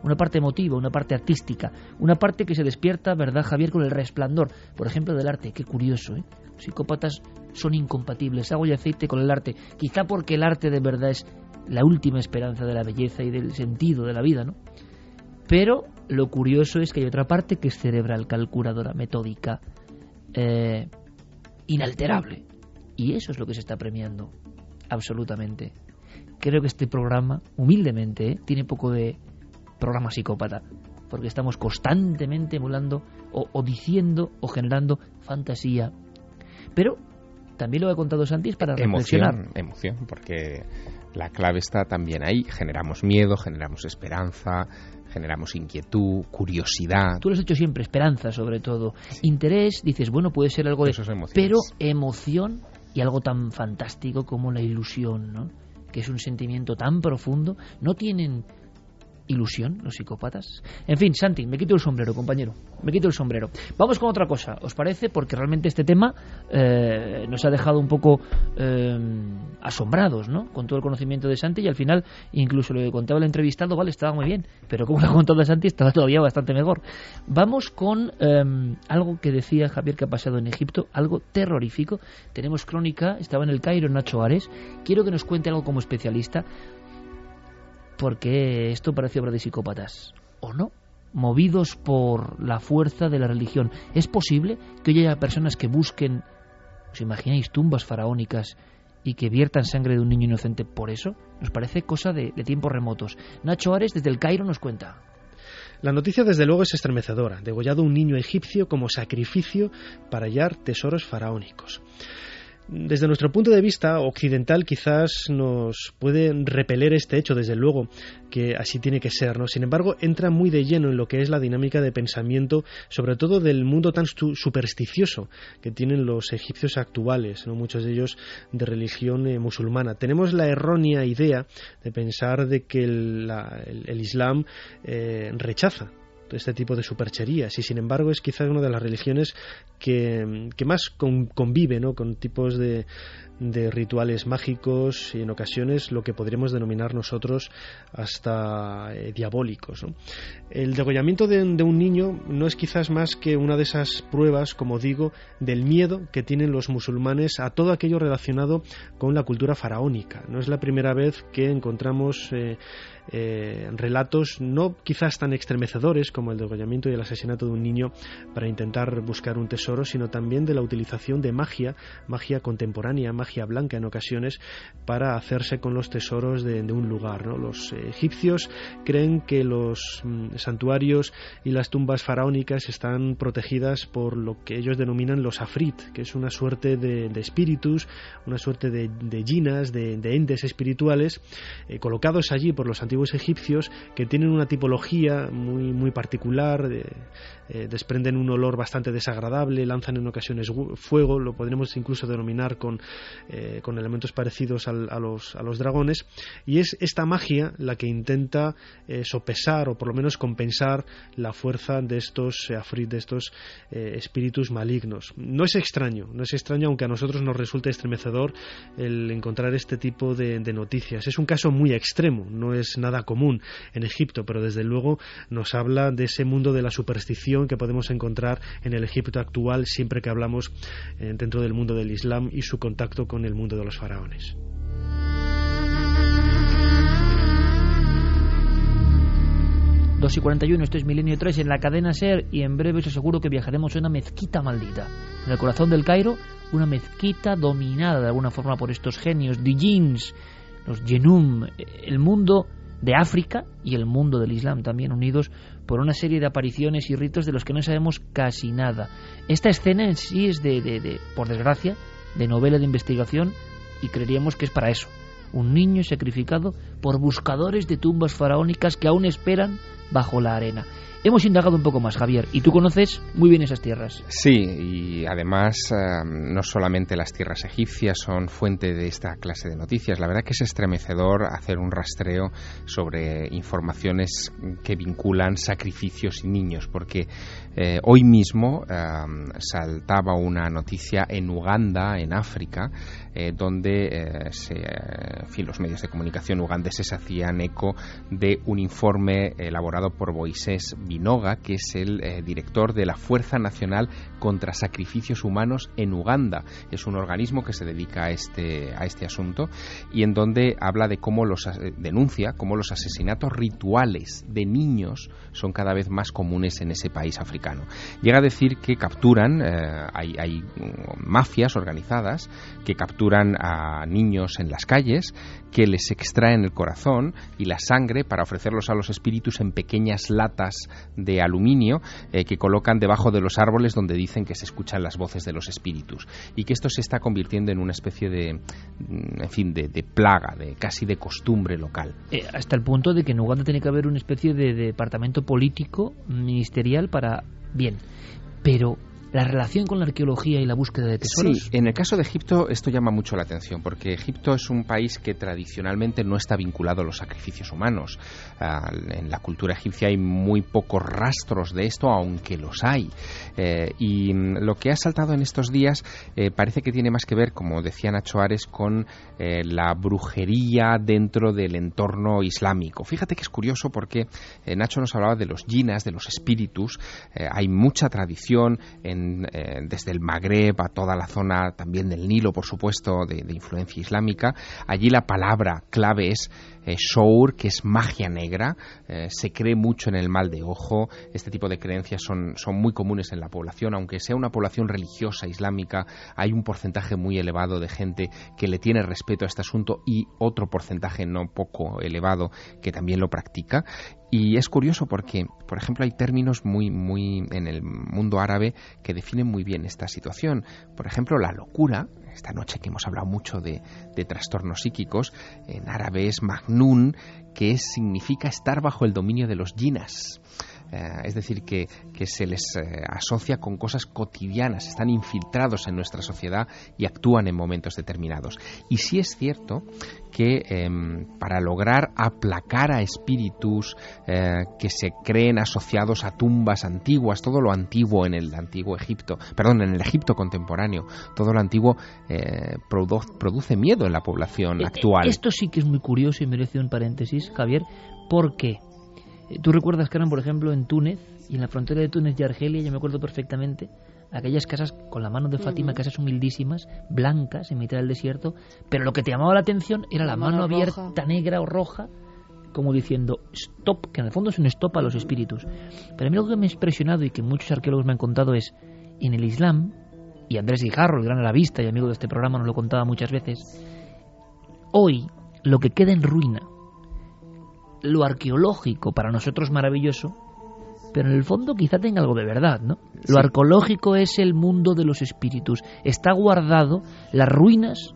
Una parte emotiva, una parte artística, una parte que se despierta, ¿verdad, Javier, con el resplandor, por ejemplo, del arte? Qué curioso, ¿eh? Psicópatas son incompatibles, agua y aceite con el arte, quizá porque el arte de verdad es la última esperanza de la belleza y del sentido de la vida, ¿no? Pero lo curioso es que hay otra parte que es cerebral, calculadora, metódica, eh, inalterable. Y eso es lo que se está premiando, absolutamente. Creo que este programa, humildemente, ¿eh? tiene poco de programa psicópata, porque estamos constantemente emulando o, o diciendo o generando fantasía. Pero también lo ha contado Santi es para reflexionar. Emoción, emoción, porque la clave está también ahí. Generamos miedo, generamos esperanza, generamos inquietud, curiosidad. Tú lo has hecho siempre, esperanza sobre todo. Interés, dices, bueno, puede ser algo de... Eso es emociones. Pero emoción y algo tan fantástico como la ilusión, ¿no? Que es un sentimiento tan profundo. No tienen ilusión los psicópatas. En fin, Santi, me quito el sombrero, compañero. Me quito el sombrero. Vamos con otra cosa, ¿os parece? Porque realmente este tema eh, nos ha dejado un poco eh, asombrados, ¿no? Con todo el conocimiento de Santi y al final, incluso lo que contaba el entrevistado, vale, estaba muy bien, pero como lo ha contado Santi, estaba todavía bastante mejor. Vamos con eh, algo que decía Javier que ha pasado en Egipto, algo terrorífico. Tenemos crónica, estaba en el Cairo Nacho Ares. Quiero que nos cuente algo como especialista porque esto parece obra de psicópatas, ¿o no? Movidos por la fuerza de la religión. ¿Es posible que hoy haya personas que busquen, os imagináis, tumbas faraónicas y que viertan sangre de un niño inocente por eso? Nos parece cosa de, de tiempos remotos. Nacho Ares desde el Cairo nos cuenta. La noticia desde luego es estremecedora. Degollado un niño egipcio como sacrificio para hallar tesoros faraónicos desde nuestro punto de vista occidental quizás nos puede repeler este hecho, desde luego, que así tiene que ser, ¿no? Sin embargo, entra muy de lleno en lo que es la dinámica de pensamiento, sobre todo del mundo tan supersticioso que tienen los egipcios actuales, ¿no? muchos de ellos de religión eh, musulmana. Tenemos la errónea idea de pensar de que el, Islam eh, rechaza este tipo de supercherías y sin embargo es quizás una de las religiones que, más convive ¿no? con tipos de, de rituales mágicos y en ocasiones lo que podríamos denominar nosotros hasta eh, diabólicos. El degollamiento de, un niño no es quizás más que una de esas pruebas, como digo, del miedo que tienen los musulmanes a todo aquello relacionado con la cultura faraónica. No es la primera vez que encontramos eh, eh, relatos no quizás tan estremecedores como el degollamiento y el asesinato de un niño para intentar buscar un tesoro, sino también de la utilización de magia, magia contemporánea, magia blanca en ocasiones, para hacerse con los tesoros de, un lugar. Los egipcios creen que los mm, santuarios y las tumbas faraónicas están protegidas por lo que ellos denominan los afrit, que es una suerte de, espíritus, una suerte de, de ginas, de, entes espirituales, eh, colocados allí por los antiguos antiguos egipcios que tienen una tipología muy, muy particular, eh, desprenden un olor bastante desagradable, lanzan en ocasiones fuego, lo podremos incluso denominar con, eh, con elementos parecidos al, a, los, a los dragones, y es esta magia la que intenta eh, sopesar o por lo menos compensar la fuerza de estos afrit, de estos espíritus malignos. No es extraño, no es extraño aunque a nosotros nos resulte estremecedor el encontrar este tipo de, de noticias. Es un caso muy extremo, no es nada común en Egipto, pero desde luego nos habla de ese mundo de la superstición que podemos encontrar en el Egipto actual siempre que hablamos eh, dentro del mundo del Islam y su contacto con el mundo de los faraones. Dos y 41, esto es Milenio 3 en la cadena SER y en breve os aseguro que viajaremos a una mezquita maldita. En el corazón del Cairo, una mezquita dominada de alguna forma por estos genios, jeans los Genum, el mundo de África y el mundo del Islam también unidos por una serie de apariciones y ritos de los que no sabemos casi nada. Esta escena en sí es de, por desgracia, de novela de investigación y creeríamos que es para eso. Un niño sacrificado por buscadores de tumbas faraónicas que aún esperan bajo la arena. Hemos indagado un poco más, Javier, y tú conoces muy bien esas tierras. Sí, y además eh, no solamente las tierras egipcias son fuente de esta clase de noticias, la verdad que es estremecedor hacer un rastreo sobre informaciones que vinculan sacrificios y niños, porque eh, hoy mismo eh, saltaba una noticia en Uganda, en África, donde se, los medios de comunicación ugandeses hacían eco de un informe elaborado por Moisés Binoga, que es el eh, director de la Fuerza Nacional contra Sacrificios Humanos en Uganda. Es un organismo que se dedica a este, a este asunto y en donde habla de cómo los eh, denuncia cómo los asesinatos rituales de niños son cada vez más comunes en ese país africano. Llega a decir que capturan, eh, hay, mm, mafias organizadas que capturan a niños en las calles, que les extraen el corazón y la sangre para ofrecerlos a los espíritus en pequeñas latas de aluminio eh, que colocan debajo de los árboles donde dicen que se escuchan las voces de los espíritus y que esto se está convirtiendo en una especie de, mm, en fin, de, plaga, de casi de costumbre local. Eh, hasta el punto de que en Uganda tiene que haber una especie de departamento político ministerial para bien, pero la relación con la arqueología y la búsqueda de tesoros. Sí, en el caso de Egipto esto llama mucho la atención, porque Egipto es un país que tradicionalmente no está vinculado a los sacrificios humanos. Ah, en la cultura egipcia hay muy pocos rastros de esto, aunque los hay. Eh, y mm, lo que ha saltado en estos días eh, parece que tiene más que ver, como decía Nacho Ares, con eh, la brujería dentro del entorno islámico. Fíjate que es curioso porque Nacho nos hablaba de los jinas, de los espíritus. hay mucha tradición en eh, desde el Magreb a toda la zona también del Nilo, por supuesto, de, influencia islámica. Allí la palabra clave es eh, shour, que es magia negra. Eh, se cree mucho en el mal de ojo. Este tipo de creencias son, son muy comunes en la población. Aunque sea una población religiosa islámica, hay un porcentaje muy elevado de gente que le tiene respeto a este asunto y otro porcentaje no poco elevado que también lo practica. Y es curioso porque, por ejemplo, hay términos muy, muy en el mundo árabe que definen muy bien esta situación. Por ejemplo, la locura, esta noche que hemos hablado mucho de, trastornos psíquicos, en árabe es magnun, que significa estar bajo el dominio de los jinas. Eh, es decir, que, se les eh, asocia con cosas cotidianas, están infiltrados en nuestra sociedad y actúan en momentos determinados. Y sí es cierto que em, para lograr aplacar a espíritus eh, que se creen asociados a tumbas antiguas, todo lo antiguo en el antiguo Egipto, perdón, en el Egipto contemporáneo, todo lo antiguo produce miedo en la población actual. Esto sí que es muy curioso y merece un paréntesis, Javier, porque Tú recuerdas que eran, por ejemplo, en Túnez y en la frontera de Túnez y Argelia, yo me acuerdo perfectamente, aquellas casas con la mano de Fátima, casas humildísimas, blancas, en mitad del desierto, pero lo que te llamaba la atención era la, mano, abierta, negra o roja, como diciendo stop, que en el fondo es un stop a los espíritus. Pero a mí lo que me ha impresionado y que muchos arqueólogos me han contado es, en el Islam, y Andrés Guijarro, el gran arabista y amigo de este programa, nos lo contaba muchas veces, hoy lo que queda en ruina lo arqueológico para nosotros maravilloso, pero en el fondo quizá tenga algo de verdad, ¿no? Lo arqueológico es el mundo de los espíritus. Está guardado las ruinas,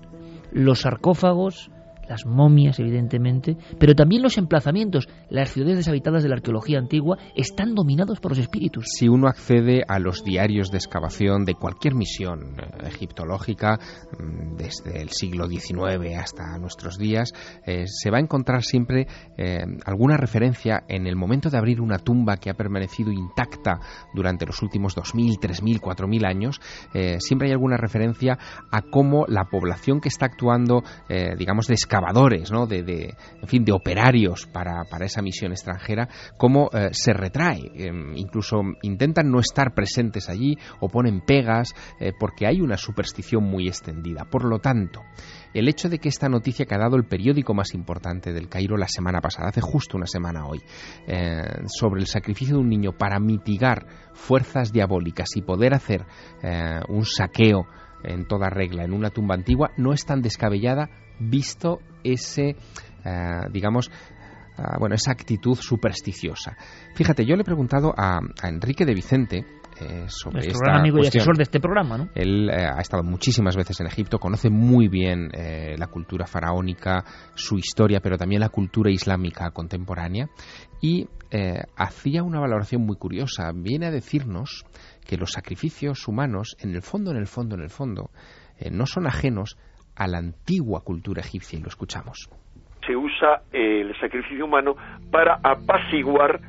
los sarcófagos, las momias, evidentemente, pero también los emplazamientos, las ciudades deshabitadas de la arqueología antigua, están dominados por los espíritus. Si uno accede a los diarios de excavación de cualquier misión eh, egiptológica, mm, desde el siglo XIX hasta nuestros días, eh, se va a encontrar siempre eh, alguna referencia en el momento de abrir una tumba que ha permanecido intacta durante los últimos 2.000, 3.000, 4.000 años, siempre hay alguna referencia a cómo la población que está actuando, digamos, de ¿no? de, en fin, de operarios para, esa misión extranjera, cómo eh, se retrae. Em, incluso intentan no estar presentes allí o ponen pegas eh, porque hay una superstición muy extendida. Por lo tanto, el hecho de que esta noticia que ha dado el periódico más importante del Cairo la semana pasada, hace justo una semana hoy, eh, sobre el sacrificio de un niño para mitigar fuerzas diabólicas y poder hacer un saqueo en toda regla en una tumba antigua, no es tan descabellada visto ese, eh, digamos, eh, bueno, esa actitud supersticiosa. Fíjate, yo le he preguntado a, Enrique de Vicente eh, sobre Nuestro gran amigo y asesor de este programa, ¿no? Él ha estado muchísimas veces en Egipto, conoce muy bien la cultura faraónica, su historia, pero también la cultura islámica contemporánea y hacía una valoración muy curiosa. Viene a decirnos que los sacrificios humanos, en el fondo, en el fondo, en el fondo, no son ajenos a la antigua cultura egipcia y lo escuchamos. Se usa el sacrificio humano para apaciguar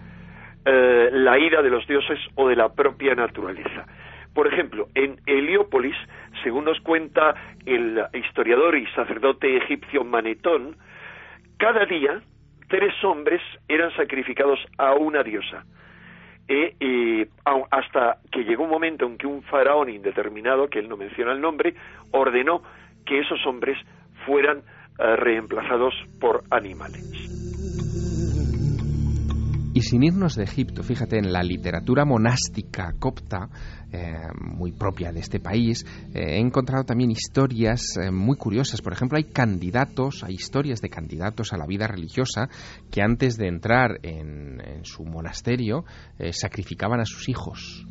eh, la ira de los dioses o de la propia naturaleza. Por ejemplo, en Heliópolis, según nos cuenta el historiador y sacerdote egipcio Manetón, cada día tres hombres eran sacrificados a una diosa. eh, eh, hasta que llegó un momento en que un faraón indeterminado, que él no menciona el nombre, ordenó que esos hombres fueran eh, reemplazados por animales. Y sin irnos de Egipto, fíjate, en la literatura monástica copta, eh, muy propia de este país, eh, he encontrado también historias muy curiosas. Por ejemplo, hay candidatos, hay historias de candidatos a la vida religiosa que antes de entrar en, en su monasterio sacrificaban a sus hijos.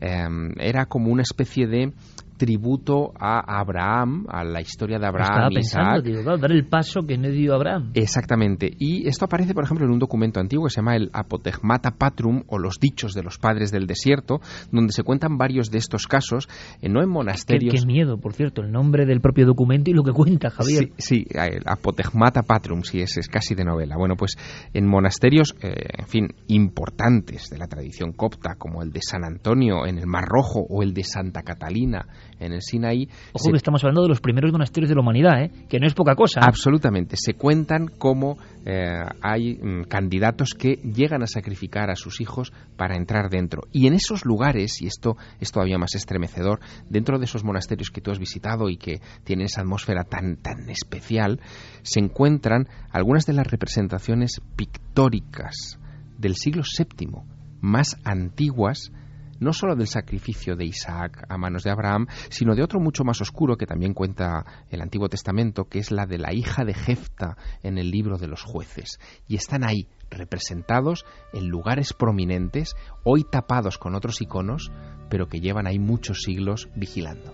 era como una especie de tributo a Abraham, a la historia de Abraham. Estaba pensando, digo, dar el paso que no dio Abraham. Exactamente. Y esto aparece, por ejemplo, en un documento antiguo que se llama el Apotegmata Patrum o los dichos de los padres del desierto, donde se cuentan varios de estos casos, eh, no en monasterios. Qué, miedo, por cierto, el nombre del propio documento y lo que cuenta, Javier. Sí, sí el Apotegmata Patrum, sí, es, es casi de novela. Bueno, pues en monasterios, eh, en fin, importantes de la tradición copta, como el de San Antonio en el Mar Rojo o el de Santa Catalina en el Sinaí. Ojo que estamos hablando de los primeros monasterios de la humanidad, ¿eh? que no es poca cosa. Absolutamente. Se cuentan cómo eh, hay mm, candidatos que llegan a sacrificar a sus hijos para entrar dentro. Y en esos lugares, y esto es todavía más estremecedor, dentro de esos monasterios que tú has visitado y que tienen esa atmósfera tan, tan especial, se encuentran algunas de las representaciones pictóricas del siglo VII más antiguas no solo del sacrificio de Isaac a manos de Abraham, sino de otro mucho más oscuro que también cuenta el Antiguo Testamento, que es la de la hija de Jefta en el libro de los jueces. Y están ahí, representados en lugares prominentes, hoy tapados con otros iconos, pero que llevan ahí muchos siglos vigilando.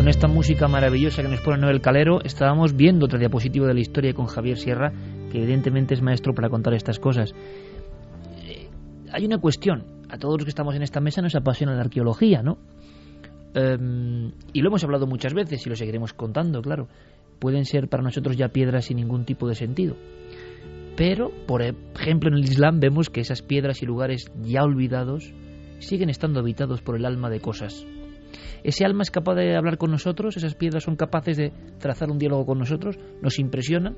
Con esta música maravillosa que nos pone Noel Calero, estábamos viendo otra diapositiva de la historia con Javier Sierra que evidentemente es maestro para contar estas cosas. Eh, hay una cuestión, a todos los que estamos en esta mesa nos apasiona la arqueología, ¿no? Em, y lo hemos hablado muchas veces y lo seguiremos contando, claro. Pueden ser para nosotros ya piedras sin ningún tipo de sentido. Pero, por ejemplo, en el Islam vemos que esas piedras y lugares ya olvidados siguen estando habitados por el alma de cosas. Ese alma es capaz de hablar con nosotros, esas piedras son capaces de trazar un diálogo con nosotros, nos impresionan.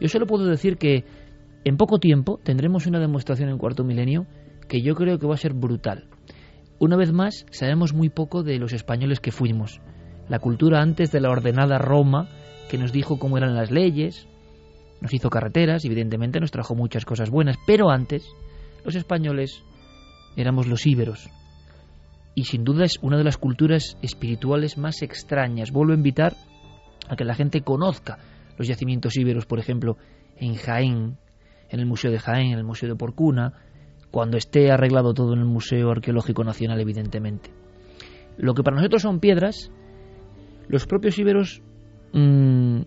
Yo solo puedo decir que en poco tiempo tendremos una demostración en cuarto milenio que yo creo que va a ser brutal. Una vez más, sabemos muy poco de los españoles que fuimos. La cultura antes de la ordenada Roma, que nos dijo cómo eran las leyes, nos hizo carreteras, evidentemente nos trajo muchas cosas buenas, pero antes los españoles éramos los íberos, y sin duda es una de las culturas espirituales más extrañas. Vuelvo a invitar a que la gente conozca los yacimientos íberos, por ejemplo, en Jaén, en el Museo de Jaén, en el Museo de Porcuna, cuando esté arreglado todo en el Museo Arqueológico Nacional, evidentemente. Lo que para nosotros son piedras, los propios íberos mm,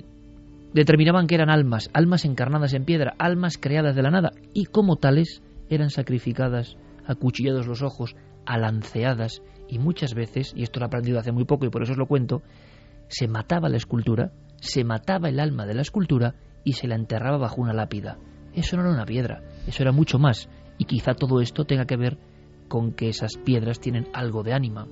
determinaban que eran almas, almas encarnadas en piedra, almas creadas de la nada, y como tales eran sacrificadas, acuchillados los ojos, alanceadas y muchas veces, y esto lo he aprendido hace muy poco y por eso os lo cuento, se mataba la escultura, se mataba el alma de la escultura y se la enterraba bajo una lápida. Eso no era una piedra, eso era mucho más, y quizá todo esto tenga que ver con que esas piedras tienen algo de ánima.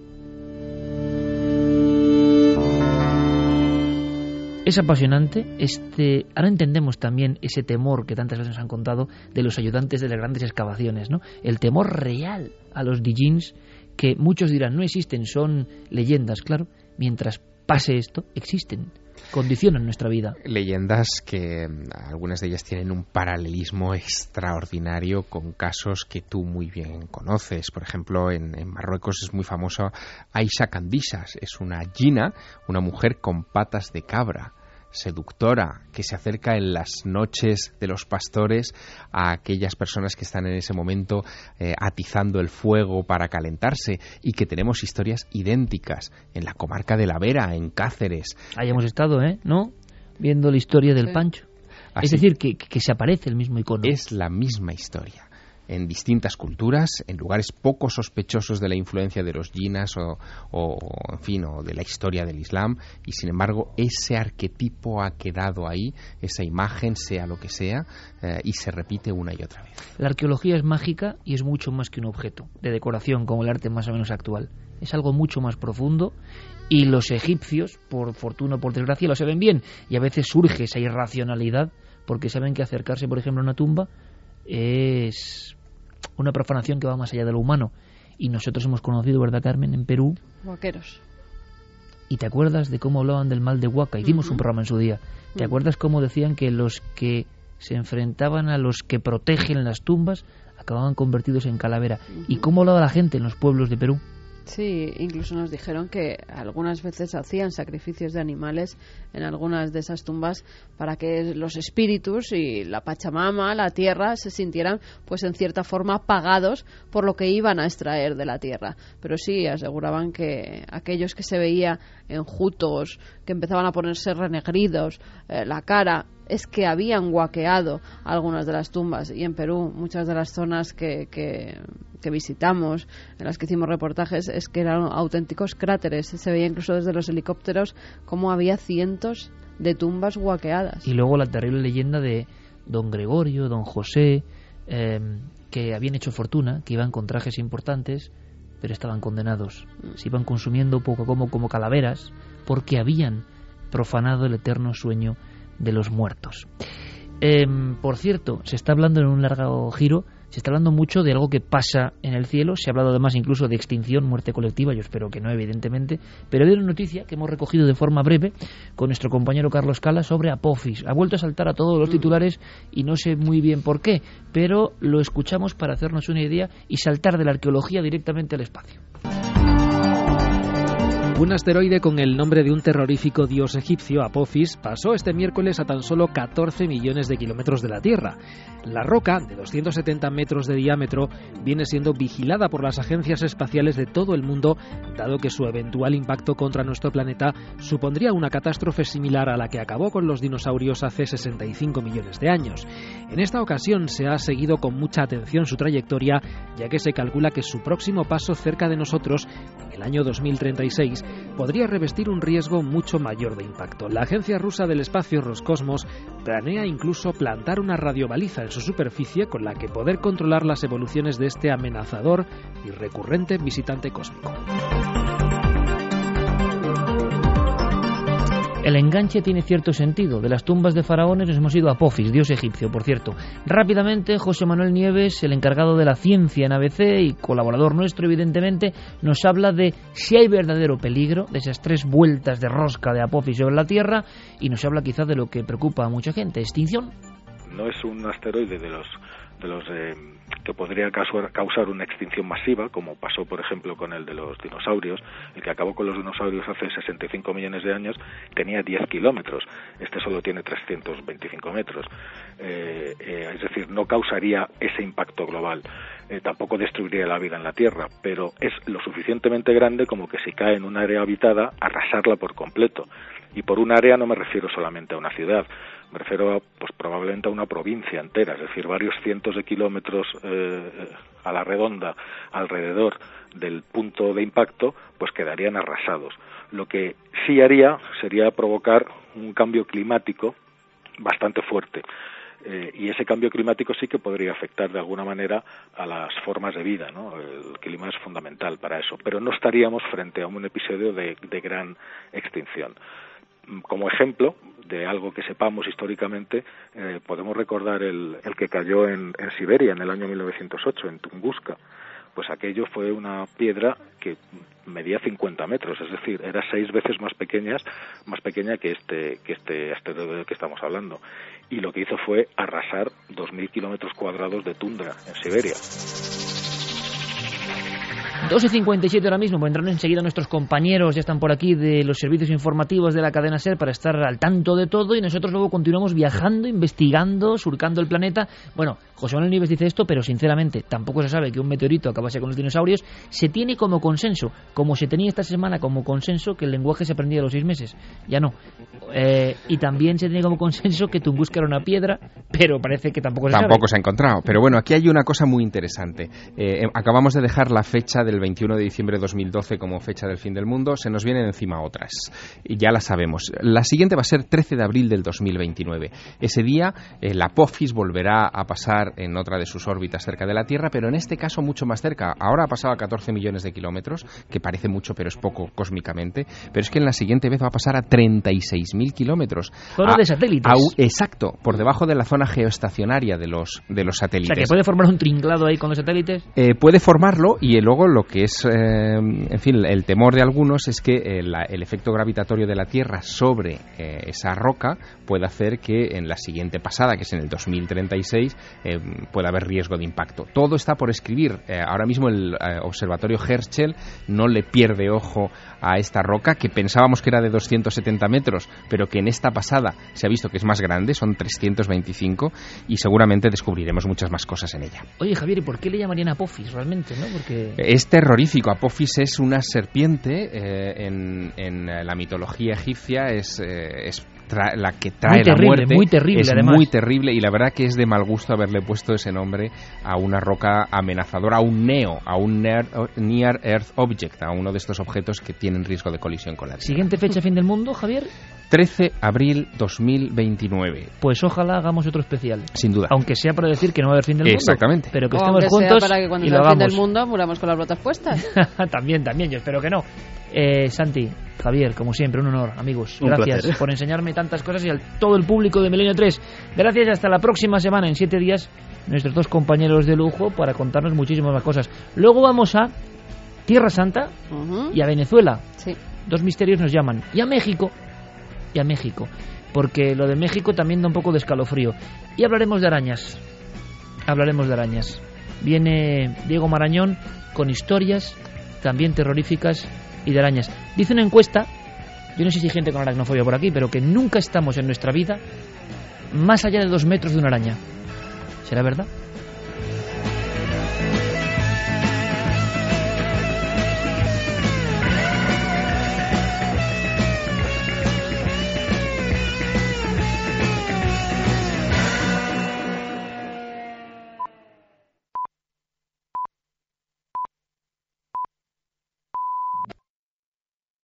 Es apasionante. Este, ahora entendemos también ese temor que tantas veces nos han contado de los ayudantes de las grandes excavaciones, ¿no? El temor real a los Dijins que muchos dirán no existen, son leyendas, claro. Mientras pase esto, existen, condicionan nuestra vida. Leyendas que mm, algunas de ellas tienen un paralelismo extraordinario con casos que tú muy bien conoces. Por ejemplo, en, Marruecos es muy famoso Aisha Candisas, es una gina, una mujer con patas de cabra seductora que se acerca en las noches de los pastores a aquellas personas que están en ese momento eh, atizando el fuego para calentarse y que tenemos historias idénticas en la comarca de La Vera, en Cáceres. Ahí hemos estado, ¿eh? ¿No? Viendo la historia del Pancho. es decir, que, que se aparece el mismo icono. Es la misma historia en distintas culturas, en lugares poco sospechosos de la influencia de los jinas o, en fin, o de la historia del Islam, y sin embargo ese arquetipo ha quedado ahí, esa imagen, sea lo que sea, eh, y se repite una y otra vez. La arqueología es mágica y es mucho más que un objeto de decoración como el arte más o menos actual. Es algo mucho más profundo y los egipcios, por fortuna o por desgracia, lo saben bien y a veces surge esa irracionalidad porque saben que acercarse, por ejemplo, a una tumba es una profanación que va más allá de lo humano. Y nosotros hemos conocido, ¿verdad, Carmen, en Perú? Vaqueros. ¿Y te acuerdas de cómo hablaban del mal de Huaca? Hicimos un programa en su día. ¿Te acuerdas cómo decían que los que se enfrentaban a los que protegen las tumbas acababan convertidos en calavera? ¿Y cómo hablaba la gente en los pueblos de Perú? Sí, incluso nos dijeron que algunas veces hacían sacrificios de animales en algunas de esas tumbas para que los espíritus y la Pachamama, la tierra, se sintieran, pues en cierta forma, pagados por lo que iban a extraer de la tierra. Pero sí, aseguraban que aquellos que se veía enjutos, que empezaban a ponerse renegridos, eh, la cara, es que habían guaqueado algunas de las tumbas y en Perú muchas de las zonas que, que, visitamos, en las que hicimos reportajes, es que eran auténticos cráteres. Se veía incluso desde los helicópteros cómo había cientos de tumbas guaqueadas. Y luego la terrible leyenda de don Gregorio, don José, em, que habían hecho fortuna, que iban con trajes importantes, pero estaban condenados. Mm. Se iban consumiendo poco a poco como calaveras porque habían profanado el eterno sueño de los muertos. Em, por cierto, se está hablando en un largo giro, se está hablando mucho de algo que pasa en el cielo, se ha hablado además incluso de extinción, muerte colectiva, yo espero que no, evidentemente, pero hay una noticia que hemos recogido de forma breve con nuestro compañero Carlos Cala sobre Apophis. Ha vuelto a saltar a todos los titulares y no sé muy bien por qué, pero lo escuchamos para hacernos una idea y saltar de la arqueología directamente al espacio. Un asteroide con el nombre de un terrorífico dios egipcio, Apophis, pasó este miércoles a tan solo 14 millones de kilómetros de la Tierra. La roca, de 270 metros de diámetro, viene siendo vigilada por las agencias espaciales de todo el mundo, dado que su eventual impacto contra nuestro planeta supondría una catástrofe similar a la que acabó con los dinosaurios hace 65 millones de años. En esta ocasión se ha seguido con mucha atención su trayectoria, ya que se calcula que su próximo paso cerca de nosotros, en el año 2036, podría revestir un riesgo mucho mayor de impacto. La agencia rusa del espacio Roscosmos planea incluso plantar una radiobaliza en su superficie con la que poder controlar las evoluciones de este amenazador y recurrente visitante cósmico. El enganche tiene cierto sentido. De las tumbas de faraones nos hemos ido a Apophis, dios egipcio, por cierto. Rápidamente, José Manuel Nieves, el encargado de la ciencia en ABC y colaborador nuestro, evidentemente, nos habla de si hay verdadero peligro, de esas tres vueltas de rosca de Apophis sobre la Tierra, y nos habla quizás de lo que preocupa a mucha gente, extinción. No es un asteroide de los de los eh, que podría causar, una extinción masiva, como pasó, por ejemplo, con el de los dinosaurios. El que acabó con los dinosaurios hace 65 millones de años tenía 10 kilómetros. Este solo tiene 325 metros. Eh, eh, es decir, no causaría ese impacto global. Eh, tampoco destruiría la vida en la Tierra, pero es lo suficientemente grande como que si cae en un área habitada, arrasarla por completo. Y por un área no me refiero solamente a una ciudad, me refiero a, pues probablemente a una provincia entera, es decir, varios cientos de kilómetros eh, a la redonda alrededor del punto de impacto, pues quedarían arrasados. Lo que sí haría sería provocar un cambio climático bastante fuerte. Eh, y ese cambio climático sí que podría afectar de alguna manera a las formas de vida. ¿no? El clima es fundamental para eso, pero no estaríamos frente a un episodio de, de gran extinción como ejemplo de algo que sepamos históricamente, eh, podemos recordar el, el que cayó en, Siberia en el año 1908, en Tunguska. Pues aquello fue una piedra que medía 50 metros, es decir, era seis veces más pequeñas, más pequeña que este, que este asteroide del que estamos hablando. Y lo que hizo fue arrasar 2.000 kilómetros cuadrados de tundra en Siberia. 2 y 57 ahora mismo, vendrán enseguida nuestros compañeros, ya están por aquí de los servicios informativos de la cadena SER para estar al tanto de todo y nosotros luego continuamos viajando, investigando, surcando el planeta. Bueno, José Manuel Nieves dice esto, pero sinceramente tampoco se sabe que un meteorito acabase con los dinosaurios. Se tiene como consenso, como se tenía esta semana como consenso que el lenguaje se aprendía a los seis meses. Ya no. Eh, y también se tiene como consenso que Tunguska era una piedra, pero parece que tampoco se tampoco se ha encontrado. Pero bueno, aquí hay una cosa muy interesante. Eh, acabamos de dejar la fecha del del 21 de diciembre de 2012 como fecha del fin del mundo, se nos vienen encima otras. Y ya las sabemos. La siguiente va a ser 13 de abril del 2029. Ese día eh, la Apophis volverá a pasar en otra de sus órbitas cerca de la Tierra, pero en este caso mucho más cerca. Ahora ha pasado a 14 millones de kilómetros, que parece mucho pero es poco cósmicamente, pero es que en la siguiente vez va a pasar a 36.000 kilómetros. Zona A- de satélites. a- exacto, por debajo de la zona geoestacionaria de los, de los O satélites. sea, que puede formar un tringlado ahí con los satélites. Eh, puede formarlo y eh, luego lo que es, eh, en fin, el temor de algunos es que eh, la- el efecto gravitatorio de la Tierra sobre eh, esa roca puede hacer que en la siguiente pasada, que es en el 2036, eh, pueda haber riesgo de impacto. Todo está por escribir. Ahora mismo el observatorio Herschel no le pierde ojo a esta roca que pensábamos que era de 270 metros, pero que en esta pasada se ha visto que es más grande, son 325 y seguramente descubriremos muchas más cosas en ella. Oye, Javier, ¿y por qué le llamarían Apophis realmente, no? Porque... Es terrorífico. Apophis es una serpiente eh, en, en la mitología egipcia, es, eh, es tra- la que trae Muy terrible, la muerte. muy terrible, es además. muy terrible y la verdad que es de mal gusto haberle puesto ese nombre a una roca amenazadora, a un NEO, a un Near, Near Earth Object, a uno de estos objetos que tienen riesgo de colisión con la Tierra. Siguiente fecha fin del mundo, Javier. 13 abril 2029. Pues ojalá hagamos otro especial. Sin duda. Aunque sea para decir que no va a haber fin del mundo. Exactamente. Pero que O estemos aunque sea juntos para que cuando y sea el fin del mundo muramos con las botas puestas. también, también, yo espero que no. Eh, Santi, Javier, como siempre, un honor, amigos. Un Gracias placer. por enseñarme tantas cosas y a todo el público de Milenio 3. Gracias y hasta la próxima semana, en siete días, nuestros dos compañeros de lujo para contarnos muchísimas más cosas. Luego vamos a Tierra Santa y a Venezuela. Sí. Dos misterios nos llaman. Y a México. Y a México. Porque lo de México también da un poco de escalofrío. Y hablaremos de arañas. Hablaremos de arañas. Viene Diego Marañón con historias también terroríficas y de arañas. Dice una encuesta, yo no sé si hay gente con aracnofobia por aquí, pero que nunca estamos en nuestra vida más allá de dos metros de una araña. ¿Será verdad?